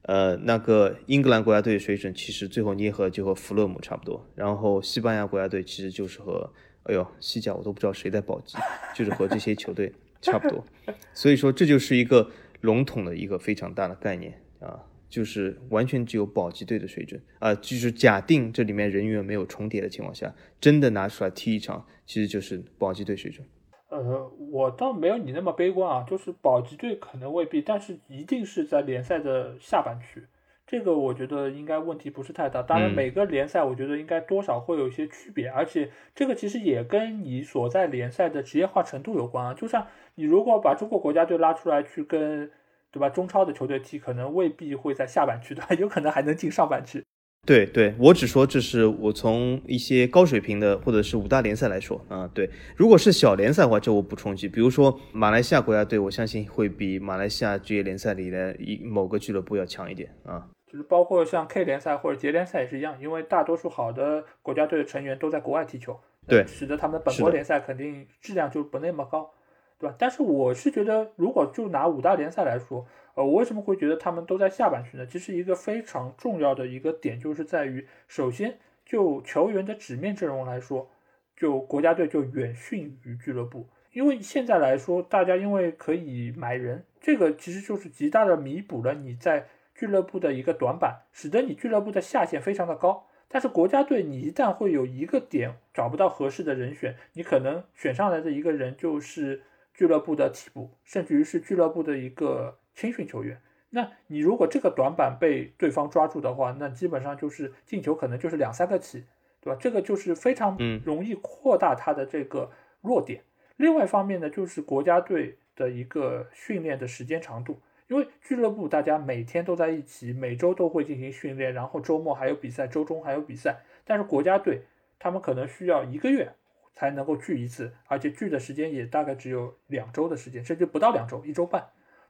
呃，那个英格兰国家队水准其实最后捏合就和弗勒姆差不多，然后西班牙国家队其实就是和，哎呦，西甲我都不知道谁在保级，就是和这些球队差不多。所以说这就是一个笼统的一个非常大的概念啊，就是完全只有保级队的水准啊，就是假定这里面人员没有重叠的情况下，真的拿出来踢一场，其实就是保级队水准。呃，我倒没有你那么悲观啊，就是保级队可能未必，但是一定是在联赛的下半区，这个我觉得应该问题不是太大。当然，每个联赛我觉得应该多少会有一些区别，而且这个其实也跟你所在联赛的职业化程度有关啊。就像你如果把中国国家队拉出来去跟，对吧，中超的球队踢，可能未必会在下半区，对吧？有可能还能进上半区。对对，我只说这是我从一些高水平的或者是五大联赛来说啊，对，如果是小联赛的话，这我补充一句，比如说马来西亚国家队，我相信会比马来西亚职业联赛里的一某个俱乐部要强一点啊。就是包括像 K 联赛或者杰联赛也是一样，因为大多数好的国家队的成员都在国外踢球，对，使得他们的本国联赛肯定质量就不那么高，对吧？但是我是觉得，如果就拿五大联赛来说。呃，我为什么会觉得他们都在下半区呢？其实一个非常重要的一个点就是在于，首先就球员的纸面阵容来说，就国家队就远逊于俱乐部。因为现在来说，大家因为可以买人，这个其实就是极大的弥补了你在俱乐部的一个短板，使得你俱乐部的下限非常的高。但是国家队，你一旦会有一个点找不到合适的人选，你可能选上来的一个人就是俱乐部的替补，甚至于是俱乐部的一个。青训球员，那你如果这个短板被对方抓住的话，那基本上就是进球可能就是两三个起，对吧？这个就是非常容易扩大他的这个弱点。另外一方面呢，就是国家队的一个训练的时间长度，因为俱乐部大家每天都在一起，每周都会进行训练，然后周末还有比赛，周中还有比赛。但是国家队他们可能需要一个月才能够聚一次，而且聚的时间也大概只有两周的时间，甚至不到两周，一周半。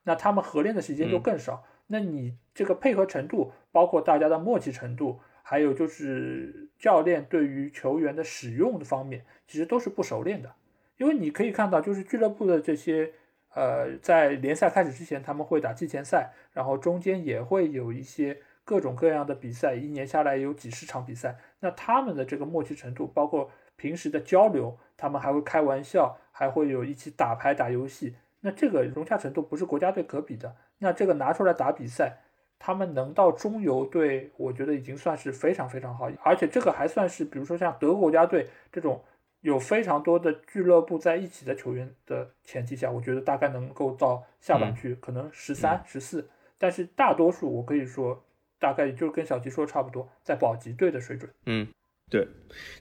那他们合练的时间就更少，那你这个配合程度，包括大家的默契程度，还有就是教练对于球员的使用的方面，其实都是不熟练的。因为你可以看到，就是俱乐部的这些，呃，在联赛开始之前，他们会打季前赛，然后中间也会有一些各种各样的比赛，一年下来有几十场比赛。那他们的这个默契程度，包括平时的交流，他们还会开玩笑，还会有一起打牌打游戏。那这个融洽程度不是国家队可比的。那这个拿出来打比赛，他们能到中游队，我觉得已经算是非常非常好。而且这个还算是，比如说像德国国家队这种有非常多的俱乐部在一起的球员的前提下，我觉得大概能够到下半区，可能十三、十四。但是大多数我可以说，大概就跟小吉说差不多，在保级队的水准。嗯。对，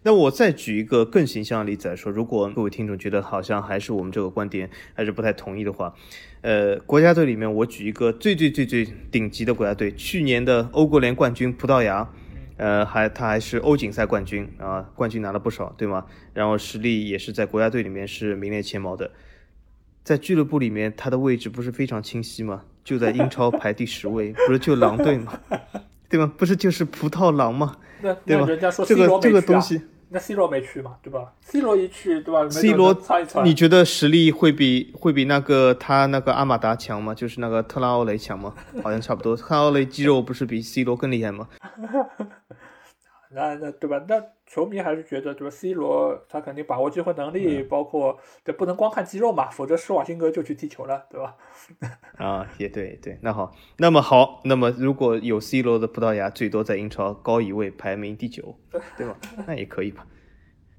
那我再举一个更形象的例子来说，如果各位听众觉得好像还是我们这个观点还是不太同意的话，呃，国家队里面我举一个最最最最顶级的国家队，去年的欧国联冠军葡萄牙，呃，还他还是欧锦赛冠军啊，冠军拿了不少，对吗？然后实力也是在国家队里面是名列前茅的，在俱乐部里面他的位置不是非常清晰吗？就在英超排第十位，不是就狼队吗？对吗？不是就是葡萄狼吗？那那人家说这个这个东西，那 C 罗没去嘛，对吧？C 罗一去，对吧？C 罗，你觉得实力会比会比那个他那个阿马达强吗？就是那个特拉奥雷强吗？好像差不多。特拉奥雷肌肉不是比 C 罗更厉害吗？那那对吧？那球迷还是觉得对吧？C 罗他肯定把握机会能力，包括这不能光看肌肉嘛，否则施瓦辛格就去踢球了，对吧？啊，也对对。那好，那么好，那么如果有 C 罗的葡萄牙，最多在英超高一位，排名第九，对吧？那也可以吧？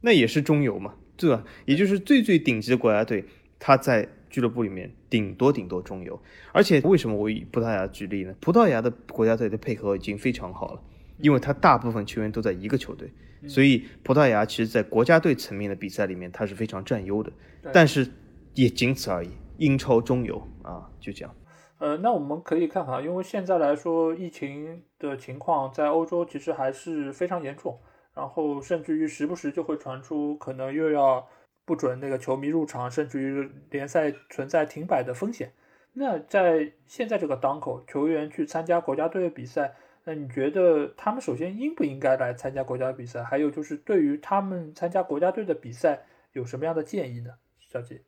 那也是中游嘛，对吧？也就是最最顶级的国家队，他在俱乐部里面顶多顶多中游。而且为什么我以葡萄牙举例呢？葡萄牙的国家队的配合已经非常好了。因为他大部分球员都在一个球队，所以葡萄牙其实在国家队层面的比赛里面，他是非常占优的，但是也仅此而已。英超中游啊，就这样。呃，那我们可以看看，因为现在来说，疫情的情况在欧洲其实还是非常严重，然后甚至于时不时就会传出可能又要不准那个球迷入场，甚至于联赛存在停摆的风险。那在现在这个当口，球员去参加国家队的比赛。那你觉得他们首先应不应该来参加国家比赛？还有就是对于他们参加国家队的比赛有什么样的建议呢？小姐？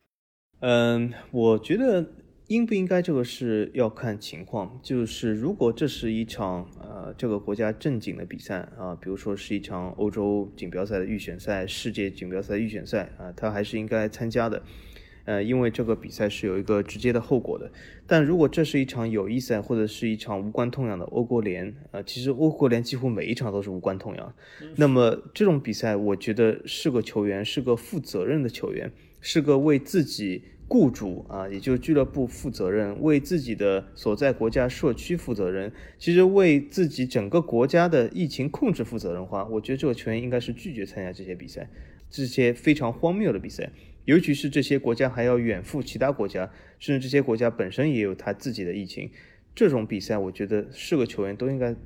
嗯，我觉得应不应该这个是要看情况。就是如果这是一场呃这个国家正经的比赛啊，比如说是一场欧洲锦标赛的预选赛、世界锦标赛预选赛啊，他还是应该参加的。呃，因为这个比赛是有一个直接的后果的。但如果这是一场友谊赛或者是一场无关痛痒的欧国联，呃，其实欧国联几乎每一场都是无关痛痒。那么这种比赛，我觉得是个球员，是个负责任的球员，是个为自己雇主啊，也就是俱乐部负责任，为自己的所在国家社区负责任，其实为自己整个国家的疫情控制负责任的话，我觉得这个球员应该是拒绝参加这些比赛，这些非常荒谬的比赛。尤其是这些国家还要远赴其他国家，甚至这些国家本身也有他自己的疫情，这种比赛我觉得是个球员都应该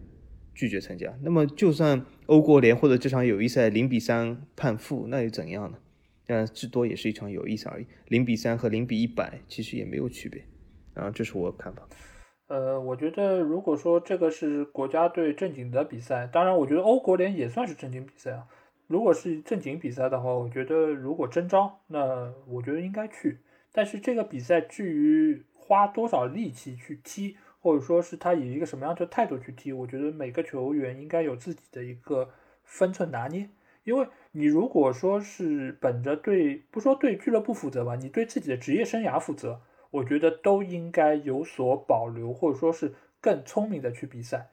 拒绝参加。那么就算欧国联或者这场友谊赛零比三判负，那又怎样呢？但至多也是一场友谊赛而已，零比三和零比一百其实也没有区别。啊，这是我看法。呃，我觉得如果说这个是国家队正经的比赛，当然我觉得欧国联也算是正经比赛啊。如果是正经比赛的话，我觉得如果真招，那我觉得应该去。但是这个比赛至于花多少力气去踢，或者说是他以一个什么样的态度去踢，我觉得每个球员应该有自己的一个分寸拿捏。因为你如果说是本着对不说对俱乐部负责吧，你对自己的职业生涯负责，我觉得都应该有所保留，或者说是更聪明的去比赛。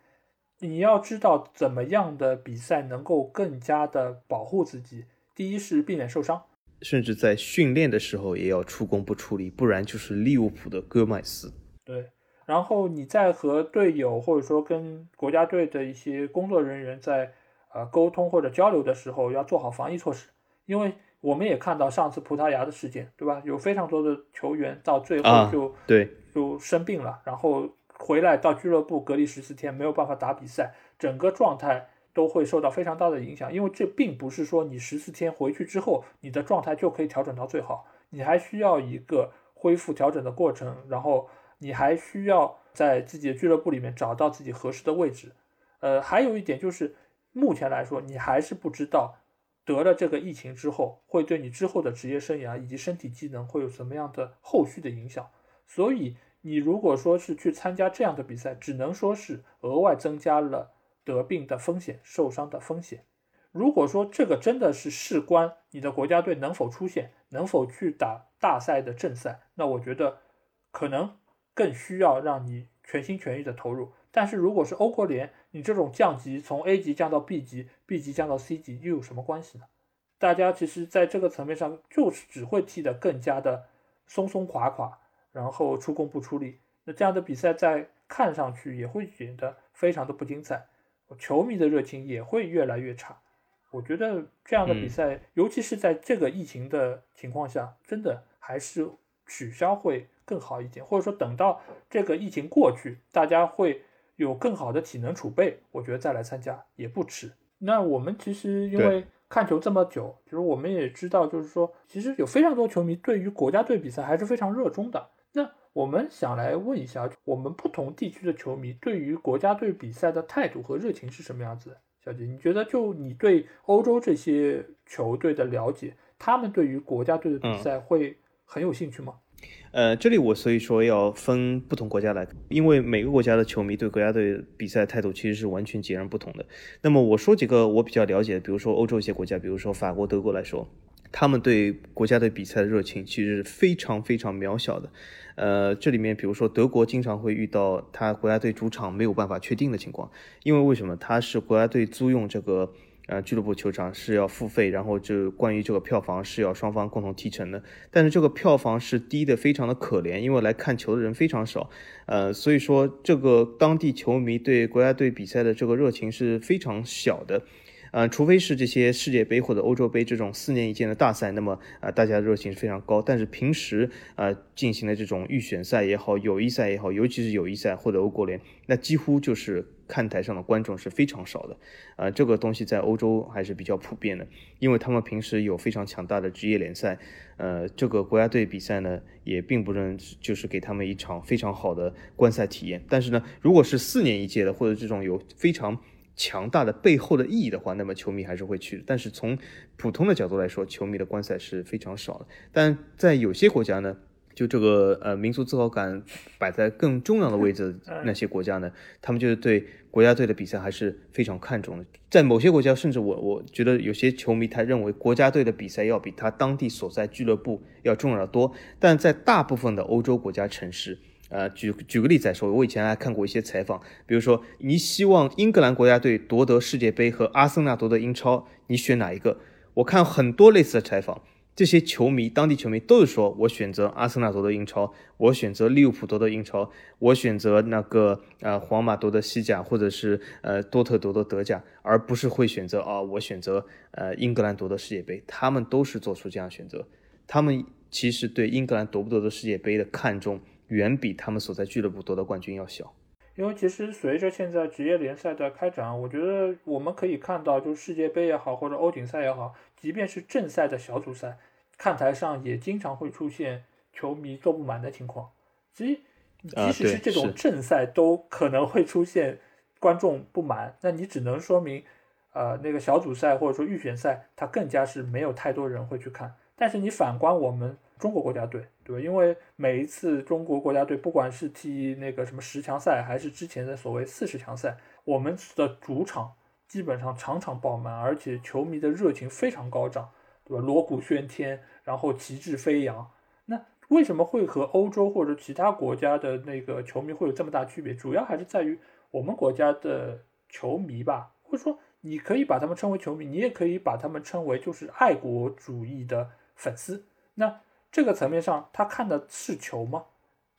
你要知道怎么样的比赛能够更加的保护自己。第一是避免受伤，甚至在训练的时候也要出工不出力，不然就是利物浦的戈麦斯。对，然后你在和队友或者说跟国家队的一些工作人员在呃沟通或者交流的时候，要做好防疫措施。因为我们也看到上次葡萄牙的事件，对吧？有非常多的球员到最后就对就生病了，然后。回来到俱乐部隔离十四天，没有办法打比赛，整个状态都会受到非常大的影响。因为这并不是说你十四天回去之后，你的状态就可以调整到最好，你还需要一个恢复调整的过程，然后你还需要在自己的俱乐部里面找到自己合适的位置。呃，还有一点就是，目前来说，你还是不知道得了这个疫情之后，会对你之后的职业生涯以及身体机能会有什么样的后续的影响，所以。你如果说是去参加这样的比赛，只能说是额外增加了得病的风险、受伤的风险。如果说这个真的是事关你的国家队能否出现、能否去打大赛的正赛，那我觉得可能更需要让你全心全意的投入。但是如果是欧国联，你这种降级从 A 级降到 B 级，B 级降到 C 级，又有什么关系呢？大家其实在这个层面上就是只会踢得更加的松松垮垮。然后出工不出力，那这样的比赛在看上去也会显得非常的不精彩，球迷的热情也会越来越差。我觉得这样的比赛，尤其是在这个疫情的情况下，真的还是取消会更好一点，或者说等到这个疫情过去，大家会有更好的体能储备，我觉得再来参加也不迟。那我们其实因为看球这么久，其实我们也知道，就是说，其实有非常多球迷对于国家队比赛还是非常热衷的。那我们想来问一下，我们不同地区的球迷对于国家队比赛的态度和热情是什么样子？小姐，你觉得就你对欧洲这些球队的了解，他们对于国家队的比赛会很有兴趣吗？呃，这里我所以说要分不同国家来，因为每个国家的球迷对国家队比赛态度其实是完全截然不同的。那么我说几个我比较了解的，比如说欧洲一些国家，比如说法国、德国来说。他们对国家队比赛的热情其实是非常非常渺小的，呃，这里面比如说德国经常会遇到他国家队主场没有办法确定的情况，因为为什么？他是国家队租用这个呃俱乐部球场是要付费，然后就关于这个票房是要双方共同提成的，但是这个票房是低的非常的可怜，因为来看球的人非常少，呃，所以说这个当地球迷对国家队比赛的这个热情是非常小的。呃，除非是这些世界杯或者欧洲杯这种四年一届的大赛，那么啊，大家热情是非常高。但是平时啊进行的这种预选赛也好，友谊赛也好，尤其是友谊赛或者欧国联，那几乎就是看台上的观众是非常少的。啊，这个东西在欧洲还是比较普遍的，因为他们平时有非常强大的职业联赛。呃，这个国家队比赛呢，也并不能就是给他们一场非常好的观赛体验。但是呢，如果是四年一届的，或者这种有非常强大的背后的意义的话，那么球迷还是会去的。但是从普通的角度来说，球迷的观赛是非常少的。但在有些国家呢，就这个呃民族自豪感摆在更重要的位置那些国家呢，他们就是对国家队的比赛还是非常看重的。在某些国家，甚至我我觉得有些球迷他认为国家队的比赛要比他当地所在俱乐部要重要的多。但在大部分的欧洲国家城市。呃，举举个例子来说，我以前还看过一些采访，比如说你希望英格兰国家队夺得世界杯和阿森纳夺得英超，你选哪一个？我看很多类似的采访，这些球迷，当地球迷都是说，我选择阿森纳夺得英超，我选择利物浦夺得英超，我选择那个呃皇马夺得西甲，或者是呃多特夺得德甲，而不是会选择啊，我选择呃英格兰夺得世界杯。他们都是做出这样选择，他们其实对英格兰夺不夺得世界杯的看重。远比他们所在俱乐部夺得冠军要小，因为其实随着现在职业联赛的开展，我觉得我们可以看到，就是世界杯也好，或者欧锦赛也好，即便是正赛的小组赛，看台上也经常会出现球迷坐不满的情况。即即使是这种正赛，都可能会出现观众不满，那你只能说明，呃，那个小组赛或者说预选赛，它更加是没有太多人会去看。但是你反观我们。中国国家队，对？因为每一次中国国家队，不管是踢那个什么十强赛，还是之前的所谓四十强赛，我们的主场基本上场场爆满，而且球迷的热情非常高涨，对吧？锣鼓喧天，然后旗帜飞扬。那为什么会和欧洲或者其他国家的那个球迷会有这么大区别？主要还是在于我们国家的球迷吧，或者说你可以把他们称为球迷，你也可以把他们称为就是爱国主义的粉丝。那这个层面上，他看的是球吗？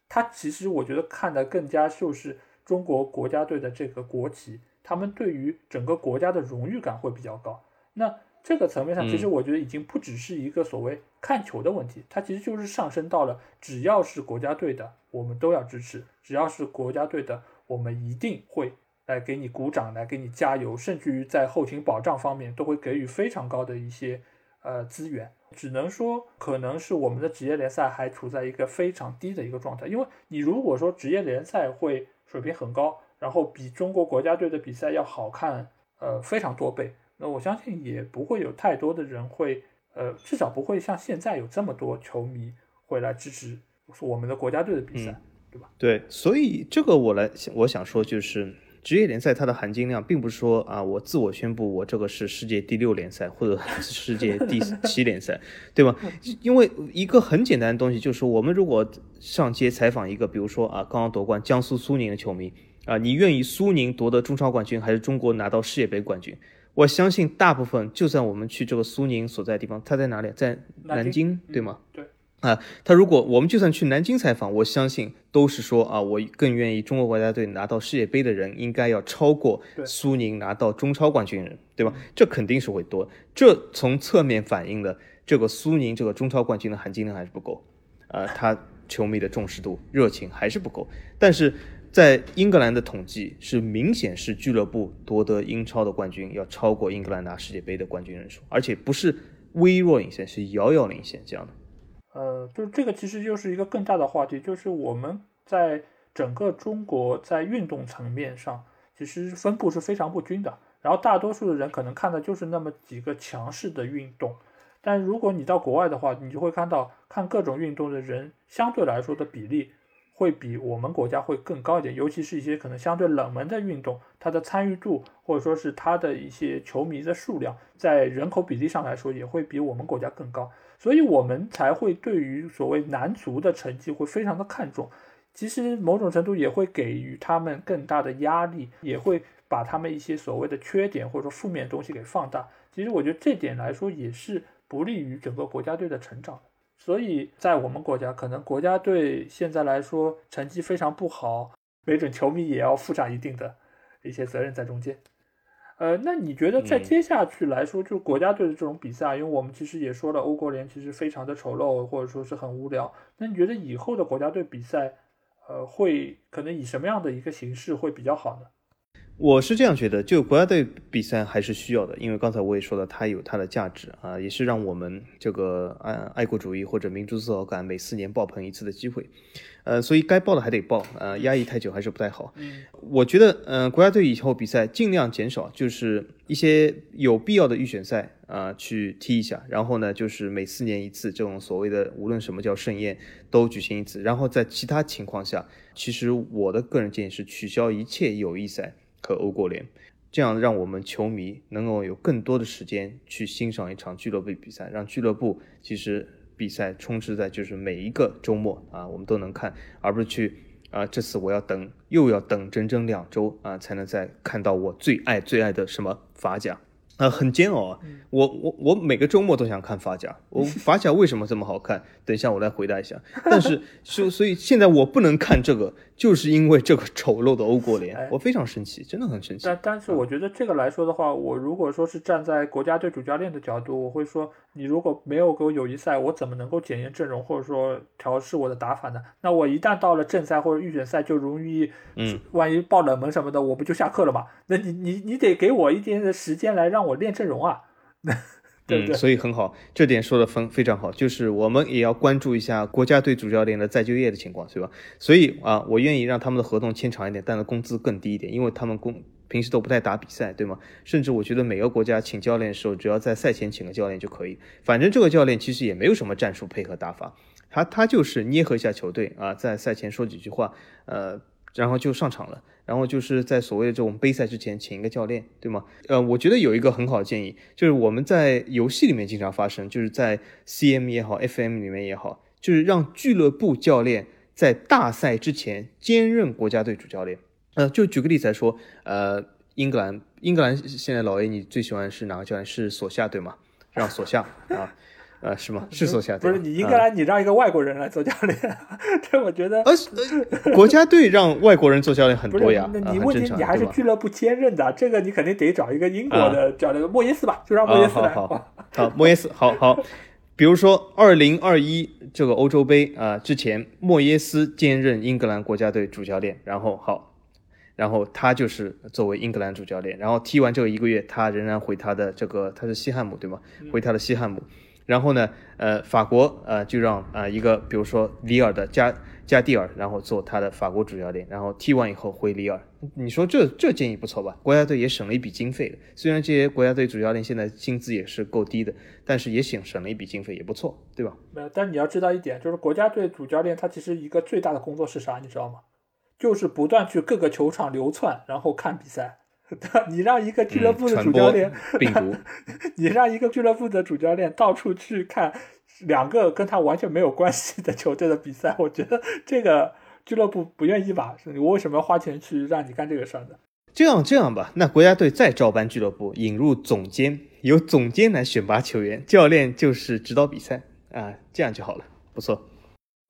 他其实我觉得看的更加就是中国国家队的这个国旗，他们对于整个国家的荣誉感会比较高。那这个层面上，其实我觉得已经不只是一个所谓看球的问题，它其实就是上升到了只要是国家队的，我们都要支持；只要是国家队的，我们一定会来给你鼓掌，来给你加油，甚至于在后勤保障方面都会给予非常高的一些呃资源。只能说，可能是我们的职业联赛还处在一个非常低的一个状态。因为你如果说职业联赛会水平很高，然后比中国国家队的比赛要好看，呃，非常多倍，那我相信也不会有太多的人会，呃，至少不会像现在有这么多球迷会来支持我们的国家队的比赛，对吧？对，所以这个我来，我想说就是。职业联赛它的含金量，并不是说啊，我自我宣布我这个是世界第六联赛或者 世界第七联赛，对吗？因为一个很简单的东西，就是我们如果上街采访一个，比如说啊，刚刚夺冠江苏苏宁的球迷啊，你愿意苏宁夺得中超冠军，还是中国拿到世界杯冠军？我相信大部分，就算我们去这个苏宁所在地方，它在哪里？在南京，对吗？对。啊，他如果我们就算去南京采访，我相信都是说啊，我更愿意中国国家队拿到世界杯的人应该要超过苏宁拿到中超冠军人，对吧？这肯定是会多。这从侧面反映了这个苏宁这个中超冠军的含金量还是不够，呃，他球迷的重视度、热情还是不够。但是在英格兰的统计是明显是俱乐部夺得英超的冠军要超过英格兰拿世界杯的冠军人数，而且不是微弱领先，是遥遥领先这样的。呃，就是这个其实就是一个更大的话题，就是我们在整个中国在运动层面上，其实分布是非常不均的。然后大多数的人可能看的就是那么几个强势的运动，但如果你到国外的话，你就会看到看各种运动的人相对来说的比例会比我们国家会更高一点，尤其是一些可能相对冷门的运动，它的参与度或者说是它的一些球迷的数量，在人口比例上来说也会比我们国家更高。所以我们才会对于所谓男足的成绩会非常的看重，其实某种程度也会给予他们更大的压力，也会把他们一些所谓的缺点或者说负面东西给放大。其实我觉得这点来说也是不利于整个国家队的成长。所以在我们国家，可能国家队现在来说成绩非常不好，没准球迷也要负上一定的一些责任在中间。呃，那你觉得在嗯接下去来说，就国家队的这种比赛，因为我们其实也说了，欧国联其实非常的丑陋，或者说是很无聊。那你觉得以后的国家队比赛，呃，会可能以什么样的一个形式会比较好呢？我是这样觉得，就国家队比赛还是需要的，因为刚才我也说了，它有它的价值啊，也是让我们这个爱爱国主义或者民族自豪感每四年爆棚一次的机会，呃，所以该报的还得报，呃，压抑太久还是不太好。嗯我觉得，呃，国家队以后比赛尽量减少，就是一些有必要的预选赛啊、去踢一下，然后呢，就是每四年一次这种所谓的无论什么叫盛宴都举行一次，然后在其他情况下，其实我的个人建议是取消一切友谊赛。和欧国联，这样让我们球迷能够有更多的时间去欣赏一场俱乐部比赛，让俱乐部其实比赛充斥在就是每一个周末啊，我们都能看，而不是去啊，这次我要等又要等整整两周啊，才能再看到我最爱最爱的什么法甲。啊，很煎熬啊！我我我每个周末都想看法甲。我 法甲为什么这么好看？等一下我来回答一下。但是所所以现在我不能看这个，就是因为这个丑陋的欧国联哎，我非常生气，真的很生气。但但是我觉得这个来说的话，我如果说是站在国家队主教练的角度，我会说，你如果没有给我友谊赛，我怎么能够检验阵容或者说调试我的打法呢？那我一旦到了正赛或者预选赛，就容易，嗯，万一爆冷门什么的，我不就下课了嘛？那你你你得给我一点的时间来让我练阵容啊，对不对？嗯，所以很好，这点说的非非常好，就是我们也要关注一下国家队主教练的再就业的情况，对吧？所以啊，我愿意让他们的合同签长一点，但是工资更低一点，因为他们工平时都不太打比赛，对吗？甚至我觉得每个国家请教练的时候，只要在赛前请个教练就可以，反正这个教练其实也没有什么战术配合打法，他他就是捏合一下球队啊，在赛前说几句话，呃，然后就上场了。然后就是在所谓的这种杯赛之前请一个教练，对吗？呃，我觉得有一个很好的建议，就是我们在游戏里面经常发生，就是在 CM 也好，FM 里面也好，就是让俱乐部教练在大赛之前兼任国家队主教练。呃，就举个例子来说，呃，英格兰，英格兰现在老 A 你最喜欢是哪个教练？是索夏对吗？让索夏啊，呃，是吗？是索夏不是对吧啊你英格兰，你让一个外国人来做教练，这我觉得呃、国家队让外国人做教练很不是多呀，，那你问题你还？是俱乐部兼任的，这个你肯定得找一个英国的教练，莫耶斯吧，就让莫耶啊，斯来。好好 好，莫耶斯，好好。比如说，二零二一这个欧洲杯啊、之前，莫耶斯兼任英格兰国家队主教练，然后好，然后他就是作为英格兰主教练，然后踢完这个一个月，他仍然回他的这个他是西汉姆对吗？回他的西汉姆，然后呢，呃，法国呃就让啊、一个比如说里尔的加加蒂尔，然后做他的法国主教练，然后踢完以后回里尔，你说这这建议不错吧？国家队也省了一笔经费的，虽然这些国家队主教练现在薪资也是够低的，但是也省省了一笔经费，也不错，对吧？没有，但你要知道一点，就是国家队主教练他其实一个最大的工作是啥，你知道吗？就是不断去各个球场流窜，然后看比赛。你让一个俱乐部的主教练，病毒，你让一个俱乐部的主教练到处去看两个跟他完全没有关系的球队的比赛，我觉得这个俱乐部不愿意吧？是我为什么要花钱去让你干这个事儿呢？这样这样吧，那国家队再照搬俱乐部，引入总监，由总监来选拔球员，教练就是指导比赛啊，这样就好了，不错。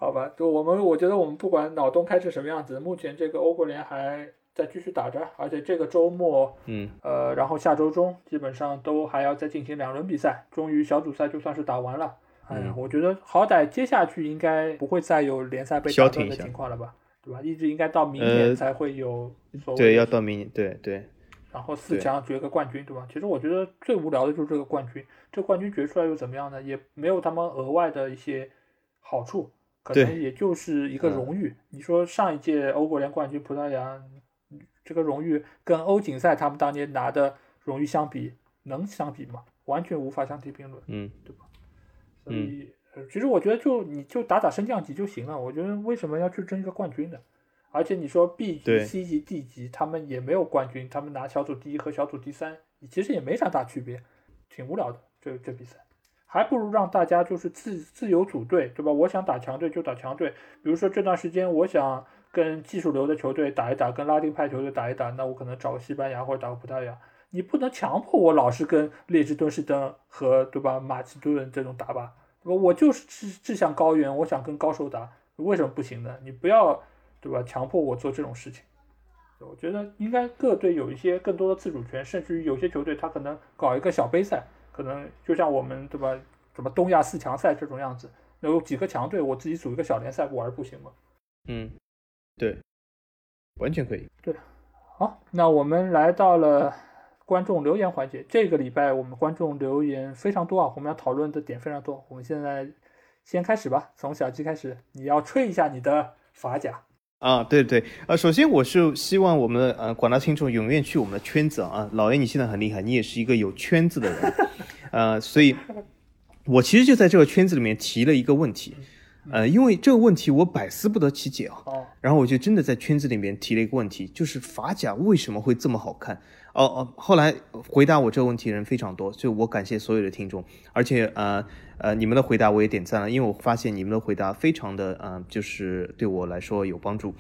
好吧，就我们，我觉得我们不管脑洞开成什么样子，目前这个欧国联还在继续打着，而且这个周末，嗯，呃，然后下周中基本上都还要再进行两轮比赛，终于小组赛就算是打完了。哎我觉得好歹接下去应该不会再有联赛被打断的消停一下情况了吧，对吧？一直应该到明呃年才会有所谓对，要到明年，对对，然后四强决个冠军，对吧？其实我觉得最无聊的就是这个冠军，这冠军决出来又怎么样呢？也没有他们额外的一些好处，可能也就是一个嗯荣誉。你说上一届欧国联冠军葡萄牙，这个荣誉跟欧锦赛他们当年拿的荣誉相比，能相比吗？完全无法相提并论。嗯所以，呃，其实我觉得就你就打打升降级就行了。我觉得为什么要去争一个冠军呢？而且你说 B 级、C 级、D 级，他们也没有冠军，他们拿小组第一和小组第三，其实也没啥大区别，挺无聊的。这这比赛，还不如让大家就是自自由组队，对吧？我想打强队就打强队，比如说这段时间我想跟技术流的球队打一打，跟拉丁派球队打一打，那我可能找个西班牙或者打个葡萄牙。你不能强迫我老是跟列支敦士登和对吧马其顿这种打吧，对吧？我就是志志向高远，我想跟高手打，为什么不行呢？你不要对吧？强迫我做这种事情。我觉得应该各队有一些更多的自主权，甚至于有些球队他可能搞一个小杯赛，可能就像我们对吧，什么东亚四强赛这种样子，有几个强队，我自己组一个小联赛玩不行吗？嗯，对，完全可以。对，好，那我们来到了观众留言环节。这个礼拜我们观众留言非常多啊，我们要讨论的点非常多。我们现在先开始吧，从小鸡开始，你要吹一下你的法甲。啊，对对，呃，首先我是希望我们的呃广大听众永远去我们的圈子啊，老爷你现在很厉害，你也是一个有圈子的人，呃，所以，我其实就在这个圈子里面提了一个问题，呃，因为这个问题我百思不得其解啊，然后我就真的在圈子里面提了一个问题，就是法甲为什么会这么好看？哦哦，后来回答我这个问题人非常多，所以我感谢所有的听众，而且呃呃，你们的回答我也点赞了，因为我发现你们的回答非常的嗯，就是对我来说有帮助，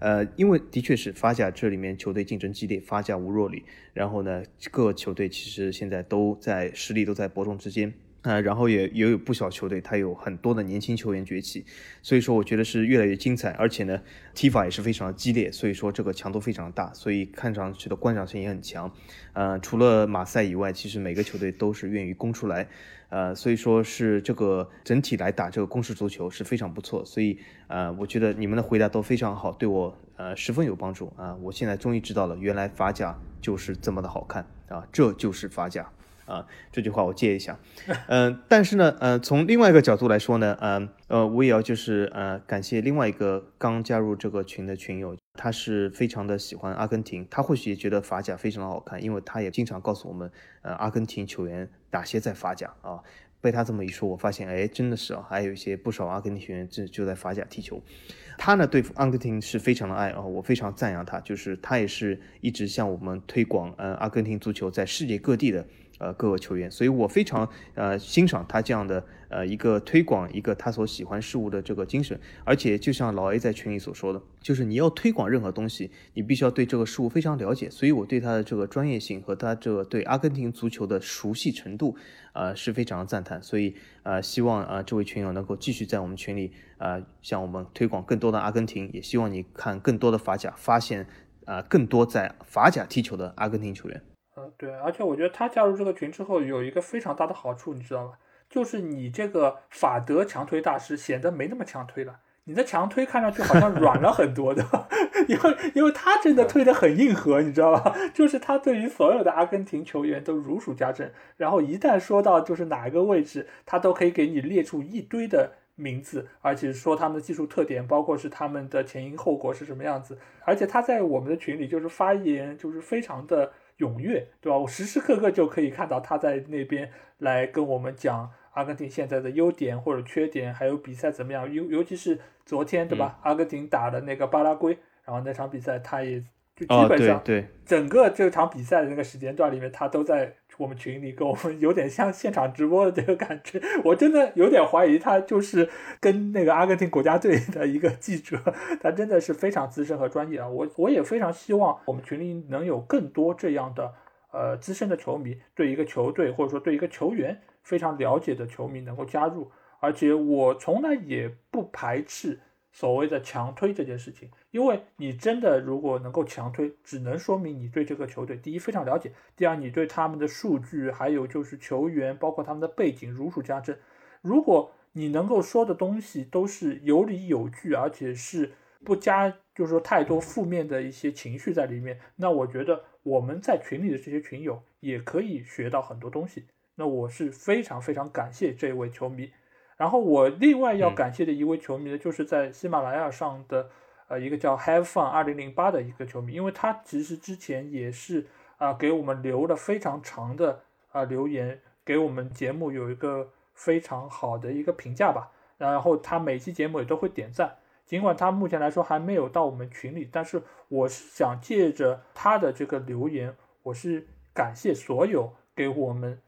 呃，因为的确是法甲这里面球队竞争激烈，法甲无弱旅，然后呢，各球队其实现在都在实力都在伯仲之间。呃，然后也也有不少球队，他有很多的年轻球员崛起，所以说我觉得是越来越精彩，而且呢，踢法也是非常的激烈，所以说这个强度非常大，所以看上去的观赏性也很强。呃，除了马赛以外，其实每个球队都是愿意攻出来，呃，所以说是这个整体来打这个攻势足球是非常不错，所以呃，我觉得你们的回答都非常好，对我呃十分有帮助啊！我现在终于知道了，原来法甲就是这么的好看啊，这就是法甲。啊，这句话我接一下，嗯，但是呢，呃，从另外一个角度来说呢，嗯，呃，我也要就是呃，感谢另外一个刚加入这个群的群友，他是非常的喜欢阿根廷，他或许也觉得法甲非常的好看，因为他也经常告诉我们，呃，阿根廷球员哪些在法甲啊，被他这么一说，我发现，哎，真的是啊，还有一些不少阿根廷球员就就在法甲踢球，他呢对阿根廷是非常的爱啊，我非常赞扬他，就是他也是一直向我们推广，呃，阿根廷足球在世界各地的。呃，各个球员，所以我非常呃欣赏他这样的呃一个推广一个他所喜欢事物的这个精神，而且就像老 A 在群里所说的，就是你要推广任何东西，你必须要对这个事物非常了解，所以我对他的这个专业性和他这个对阿根廷足球的熟悉程度，呃是非常的赞叹，所以呃希望呃这位群友能够继续在我们群里呃向我们推广更多的阿根廷，也希望你看更多的法甲，发现啊更多在法甲踢球的阿根廷球员。嗯，对，而且我觉得他加入这个群之后有一个非常大的好处，你知道吗？就是你这个法德强推大师显得没那么强推了，你的强推看上去好像软了很多的，因为因为他真的推的很硬核，你知道吧？就是他对于所有的阿根廷球员都如数家珍，然后一旦说到就是哪一个位置，他都可以给你列出一堆的名字，而且说他们的技术特点，包括是他们的前因后果是什么样子，而且他在我们的群里就是发言就是非常的。踊跃，对吧？我时时刻刻就可以看到他在那边来跟我们讲阿根廷现在的优点或者缺点，还有比赛怎么样。尤尤其是昨天，对吧？阿根廷打的那个巴拉圭，然后那场比赛他也就基本上对整个这场比赛的那个时间段里面，他都在。我们群里跟我们 有点像现场直播的这个感觉，我真的有点怀疑他就是跟那个阿根廷国家队的一个记者，他真的是非常资深和专业啊！我我也非常希望我们群里能有更多这样的呃资深的球迷，对一个球队或者说对一个球员非常了解的球迷能够加入，而且我从来也不排斥。所谓的强推这件事情，因为你真的如果能够强推，只能说明你对这个球队第一非常了解，第二你对他们的数据，还有就是球员，包括他们的背景如数家珍。如果你能够说的东西都是有理有据，而且是不加就是说太多负面的一些情绪在里面，那我觉得我们在群里的这些群友也可以学到很多东西。那我是非常非常感谢这位球迷。然后我另外要感谢的一位球迷呢，就是在喜马拉雅上的呃一个叫 Have Fun 二零零八的一个球迷，因为他其实之前也是啊给我们留了非常长的啊留言，给我们节目有一个非常好的一个评价吧。然后他每期节目也都会点赞，尽管他目前来说还没有到我们群里，但是我是想借着他的这个留言，我是感谢所有给我们。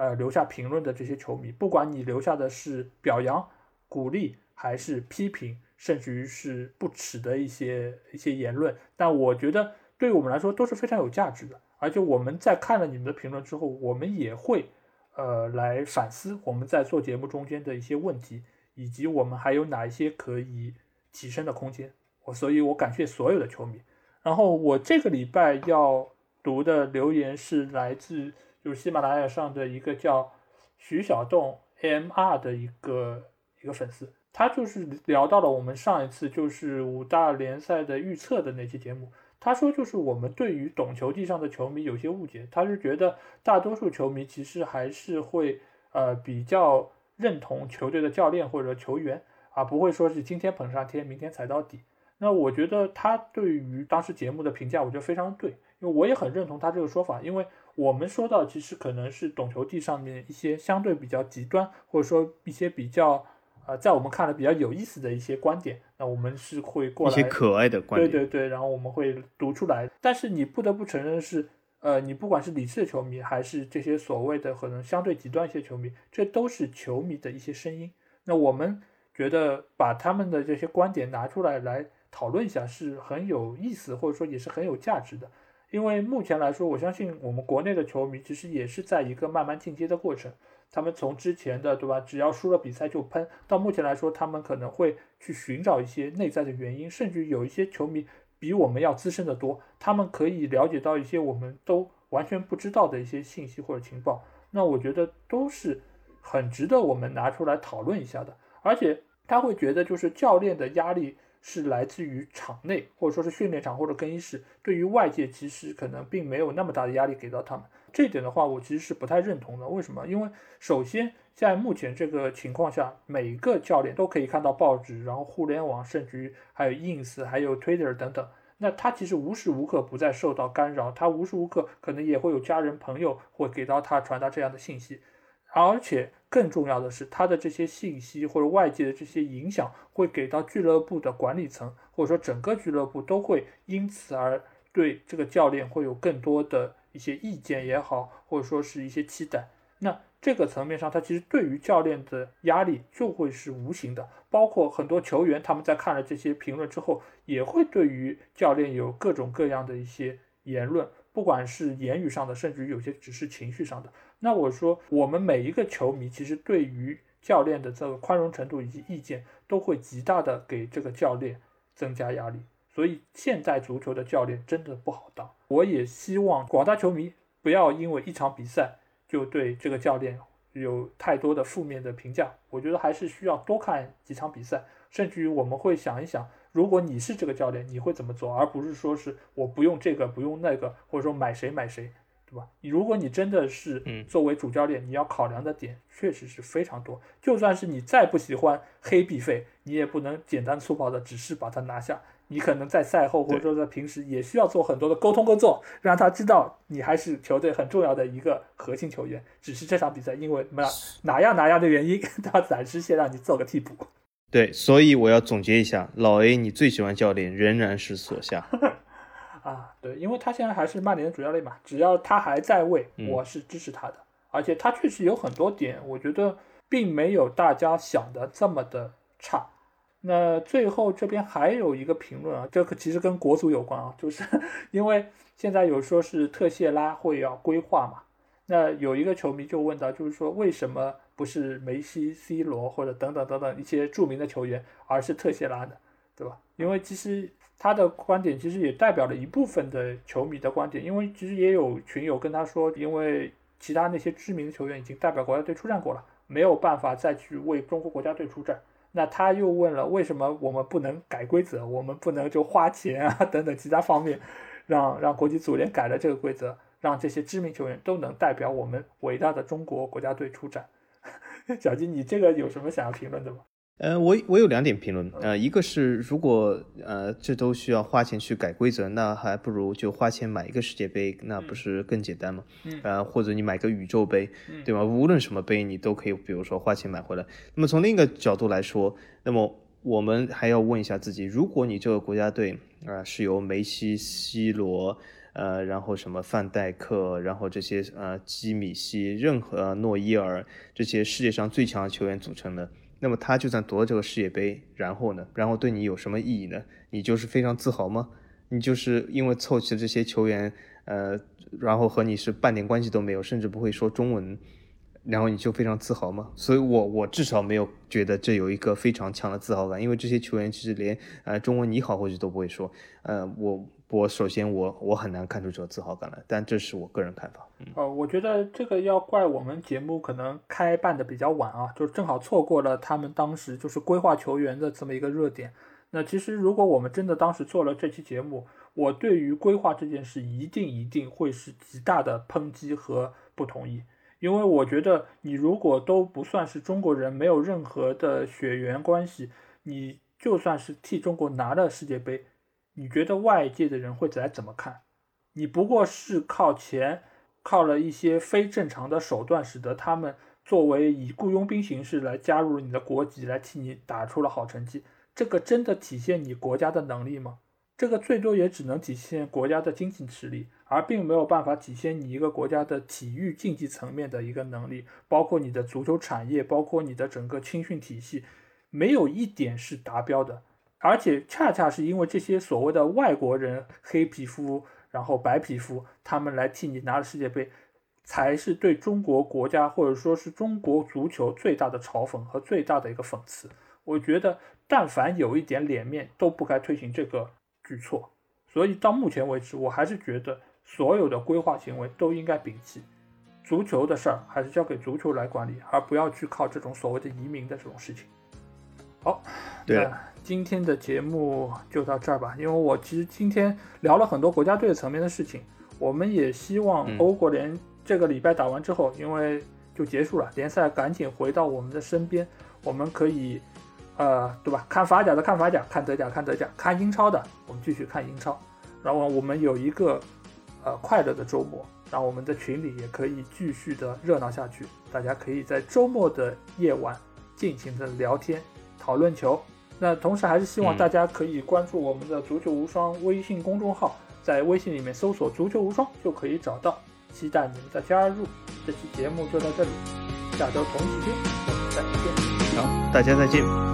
呃，留下评论的这些球迷，不管你留下的是表扬、鼓励，还是批评，甚至于是不耻的一些一些言论，但我觉得对于我们来说都是非常有价值的。而且我们在看了你们的评论之后，我们也会呃来反思我们在做节目中间的一些问题，以及我们还有哪一些可以提升的空间。我所以，我感谢所有的球迷。然后我这个礼拜要读的留言是来自就是喜马拉雅上的一个叫徐小栋 AMR 的一个一个粉丝，他就是聊到了我们上一次就是五大联赛的预测的那期节目。他说，就是我们对于懂球帝上的球迷有些误解，他是觉得大多数球迷其实还是会呃比较认同球队的教练或者球员啊，不会说是今天捧上天，明天踩到底。那我觉得他对于当时节目的评价，我觉得非常对，因为我也很认同他这个说法，因为我们说到其实可能是懂球帝上面一些相对比较极端，或者说一些比较。呃，在我们看来比较有意思的一些观点，那我们是会过来一些可爱的观点，对对对，然后我们会读出来。但是你不得不承认是，呃，你不管是理智的球迷，还是这些所谓的可能相对极端一些球迷，这都是球迷的一些声音。那我们觉得把他们的这些观点拿出来来讨论一下是很有意思，或者说也是很有价值的。因为目前来说，我相信我们国内的球迷其实也是在一个慢慢进阶的过程。他们从之前的对吧，只要输了比赛就喷，到目前来说，他们可能会去寻找一些内在的原因，甚至有一些球迷比我们要资深的多，他们可以了解到一些我们都完全不知道的一些信息或者情报。那我觉得都是很值得我们拿出来讨论一下的。而且他会觉得，就是教练的压力是来自于场内，或者说是训练场或者更衣室，对于外界其实可能并没有那么大的压力给到他们。这点的话，我其实是不太认同的。为什么？因为首先，在目前这个情况下，每个教练都可以看到报纸，然后互联网，甚至于还有 ins，还有 Twitter 等等。那他其实无时无刻不在受到干扰，他无时无刻可能也会有家人朋友会给到他传达这样的信息。而且更重要的是，他的这些信息或者外界的这些影响，会给到俱乐部的管理层，或者说整个俱乐部都会因此而对这个教练会有更多的。一些意见也好，或者说是一些期待，那这个层面上，他其实对于教练的压力就会是无形的。包括很多球员，他们在看了这些评论之后，也会对于教练有各种各样的一些言论，不管是言语上的，甚至于有些只是情绪上的。那我说，我们每一个球迷，其实对于教练的这个宽容程度以及意见，都会极大的给这个教练增加压力。所以，现在足球的教练真的不好当。我也希望广大球迷不要因为一场比赛就对这个教练有太多的负面的评价。我觉得还是需要多看几场比赛，甚至于我们会想一想，如果你是这个教练，你会怎么做，而不是说是我不用这个，不用那个，或者说买谁买谁，对吧？如果你真的是作为主教练，你要考量的点确实是非常多。就算是你再不喜欢黑必费，你也不能简单粗暴的只是把他拿下。你可能在赛后或者说在平时也需要做很多的沟通工作，让他知道你还是球队很重要的一个核心球员。只是这场比赛因为哪哪样哪样的原因，他暂时先让你做个替补。对，所以我要总结一下，老 A，你最喜欢教练仍然是索夏。因为他现在还是曼联的主教练嘛，只要他还在位，我是支持他的。而且他确实有很多点，我觉得并没有大家想的这么的差。那最后这边还有一个评论啊，这个其实跟国足有关啊，就是 因为现在有说是特谢拉会要规划嘛，那有一个球迷就问到，就是说为什么不是梅西、C 罗或者等等等等一些著名的球员，而是特谢拉呢？对吧？因为其实他的观点其实也代表了一部分的球迷的观点，因为其实也有群友跟他说，因为其他那些知名的球员已经代表国家队出战过了，没有办法再去为中国国家队出战。那他又问了，为什么我们不能改规则？我们不能就花钱啊 等等其他方面，让让国际足联改了这个规则，让这些知名球员都能代表我们伟大的中国国家队出战。小金，你这个有什么想要评论的吗？呃，我我有两点评论，呃，一个是如果呃这都需要花钱去改规则，那还不如就花钱买一个世界杯，那不是更简单吗？嗯，呃，或者你买个宇宙杯，对吧？无论什么杯，你都可以，比如说花钱买回来。那么从另一个角度来说，那么我们还要问一下自己，如果你这个国家队啊是由梅西、C 罗，呃，然后什么范戴克，然后这些呃基米希，任何诺伊尔这些世界上最强的球员组成的。那么他就算夺了这个世界杯，然后呢？然后对你有什么意义呢？你就是非常自豪吗？你就是因为凑齐这些球员，呃，然后和你是半点关系都没有，甚至不会说中文，然后你就非常自豪吗？所以我我至少没有觉得这有一个非常强的自豪感，因为这些球员其实连呃中文你好或许都不会说，呃，我我首先我我很难看出这个自豪感来，但这是我个人看法。呃，我觉得这个要怪我们节目可能开办的比较晚啊，就正好错过了他们当时就是规划球员的这么一个热点。那其实如果我们真的当时做了这期节目，我对于规划这件事一定一定会是极大的抨击和不同意，因为我觉得你如果都不算是中国人，没有任何的血缘关系，你就算是替中国拿了世界杯。你觉得外界的人会来怎么看？你不过是靠钱，靠了一些非正常的手段，使得他们作为以雇佣兵形式来加入你的国籍，来替你打出了好成绩。这个真的体现你国家的能力吗？这个最多也只能体现国家的经济实力，而并没有办法体现你一个国家的体育竞技层面的一个能力，包括你的足球产业，包括你的整个青训体系，没有一点是达标的。而且恰恰是因为这些所谓的外国人，黑皮肤，然后白皮肤，他们来替你拿了世界杯，才是对中国国家或者说是中国足球最大的嘲讽和最大的一个讽刺。我觉得，但凡有一点脸面，都不该推行这个举措。所以到目前为止，我还是觉得所有的规划行为都应该摒弃。足球的事儿还是交给足球来管理，而不要去靠这种所谓的移民的这种事情。好，对。今天的节目就到这儿吧，因为我其实今天聊了很多国家队层面的事情，我们也希望欧国联这个礼拜打完之后，因为就结束了，联赛赶紧回到我们的身边，我们可以，呃，对吧？看法甲的看法甲，看德甲看德甲，看英超的我们继续看英超，然后我们有一个呃快乐的周末，然后我们的群里也可以继续的热闹下去，大家可以在周末的夜晚尽情的聊天讨论球。那同时还是希望大家可以关注我们的“足球无双”微信公众号，在微信里面搜索“足球无双”就可以找到。期待你们的加入。这期节目就到这里，下周同一时间我们再见。好，大家再见。